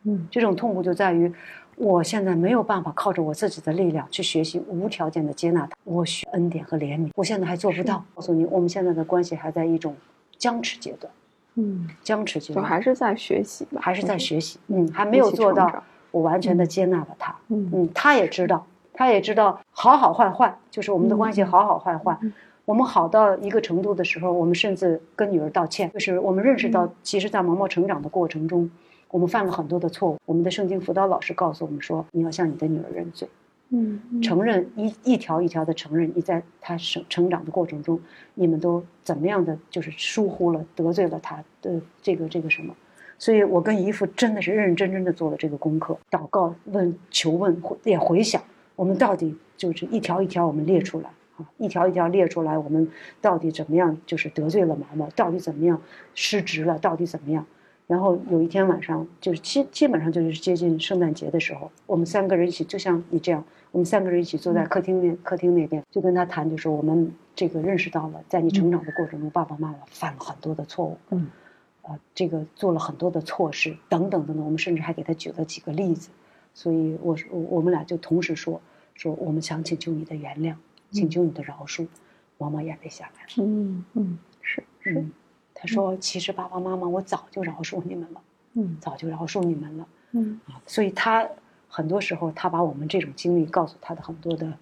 A: 嗯，
B: 这种痛苦就在于，我现在没有办法靠着我自己的力量去学习无条件的接纳她。我需恩典和怜悯，我现在还做不到。告诉你，我们现在的关系还在一种僵持阶段。
A: 嗯，
B: 僵持阶段，
A: 就还是在学习吧，
B: 还是在学习。嗯，还没有做到我完全的接纳了他。
A: 嗯
B: 嗯，他也知道，他也知道好好坏坏，就是我们的关系好好坏坏。我们好到一个程度的时候，我们甚至跟女儿道歉。就是我们认识到，其实，在毛毛成长的过程中，我们犯了很多的错误。我们的圣经辅导老师告诉我们说，你要向你的女儿认罪，
A: 嗯
B: 承认一一条一条的承认你在他成成长的过程中，你们都怎么样的就是疏忽了、得罪了他的这个这个什么。所以我跟姨父真的是认认真真的做了这个功课，祷告、问、求问，也回想我们到底就是一条一条我们列出来啊，一条一条列出来，我们到底怎么样就是得罪了毛毛，到底怎么样失职了，到底怎么样。然后有一天晚上，就是基基本上就是接近圣诞节的时候，我们三个人一起，就像你这样，我们三个人一起坐在客厅那客厅那边，就跟他谈，就说我们这个认识到了，在你成长的过程中，爸爸妈妈犯了很多的错误，
A: 嗯，
B: 啊，这个做了很多的错事，等等等等，我们甚至还给他举了几个例子，所以我说我们俩就同时说说我们想请求你的原谅，请求你的饶恕，毛毛眼泪下来。了。
A: 嗯嗯是是。
B: 嗯，他说：“其实爸爸妈妈，我早就饶恕你们了，
A: 嗯。
B: 早就饶恕你们了
A: 嗯。
B: 啊。”所以他很多时候，他把我们这种经历告诉他的很多的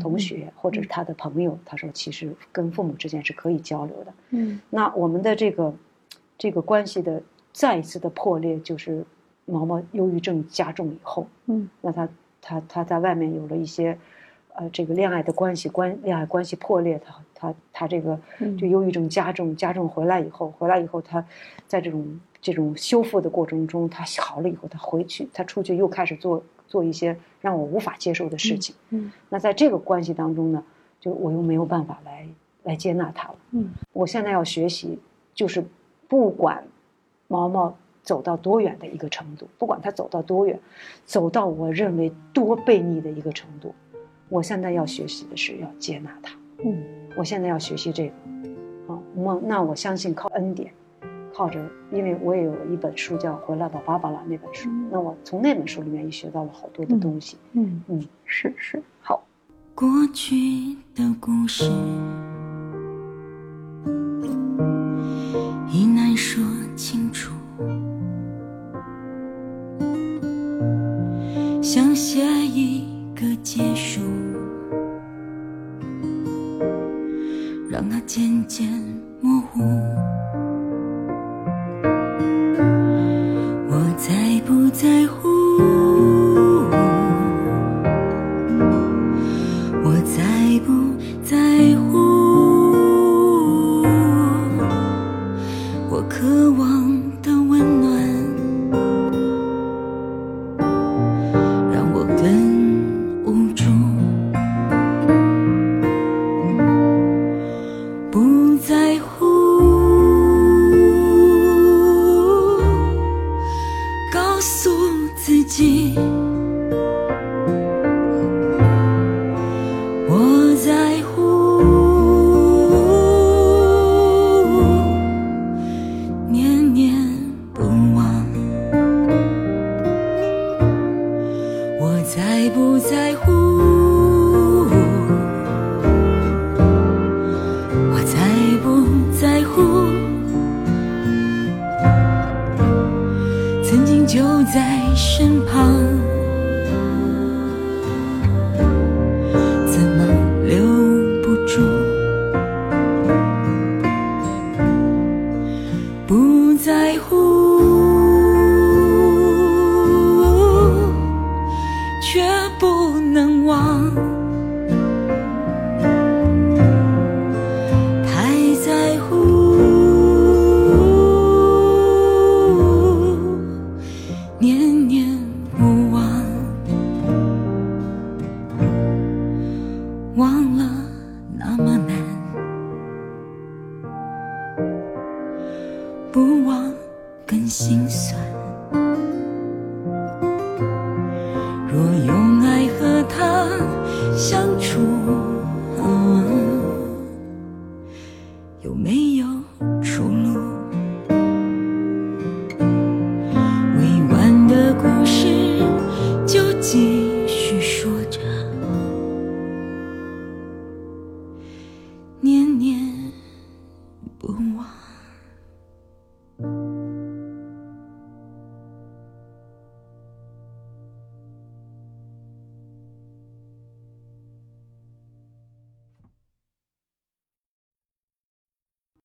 B: 同学或者是他的朋友，他说：“其实跟父母之间是可以交流的。
A: 嗯”
B: 那我们的这个这个关系的再一次的破裂，就是毛毛忧郁症加重以后，
A: 嗯。
B: 那他他他在外面有了一些，呃，这个恋爱的关系关恋爱关系破裂，他他他这个
A: 嗯
B: 就忧郁症加重加重回来以后，回来以后他在这种这种修复的过程中，他好了以后，他回去他出去又开始做做一些让我无法接受的事情。
A: 嗯
B: 那在这个关系当中呢，就我又没有办法来来接纳他了。
A: 嗯
B: 我现在要学习，就是不管毛毛走到多远的一个程度，不管他走到多远，走到我认为多悖逆的一个程度，我现在要学习的是要接纳他。
A: 嗯
B: 我现在要学习这个，好，那那我相信靠恩典，靠着，因为我也有一本书叫《回来吧，芭芭拉》那本书，那我从那本书里面也学到了好多的东西。
A: 嗯
B: 嗯，
A: 是是好
D: 过去的故事在乎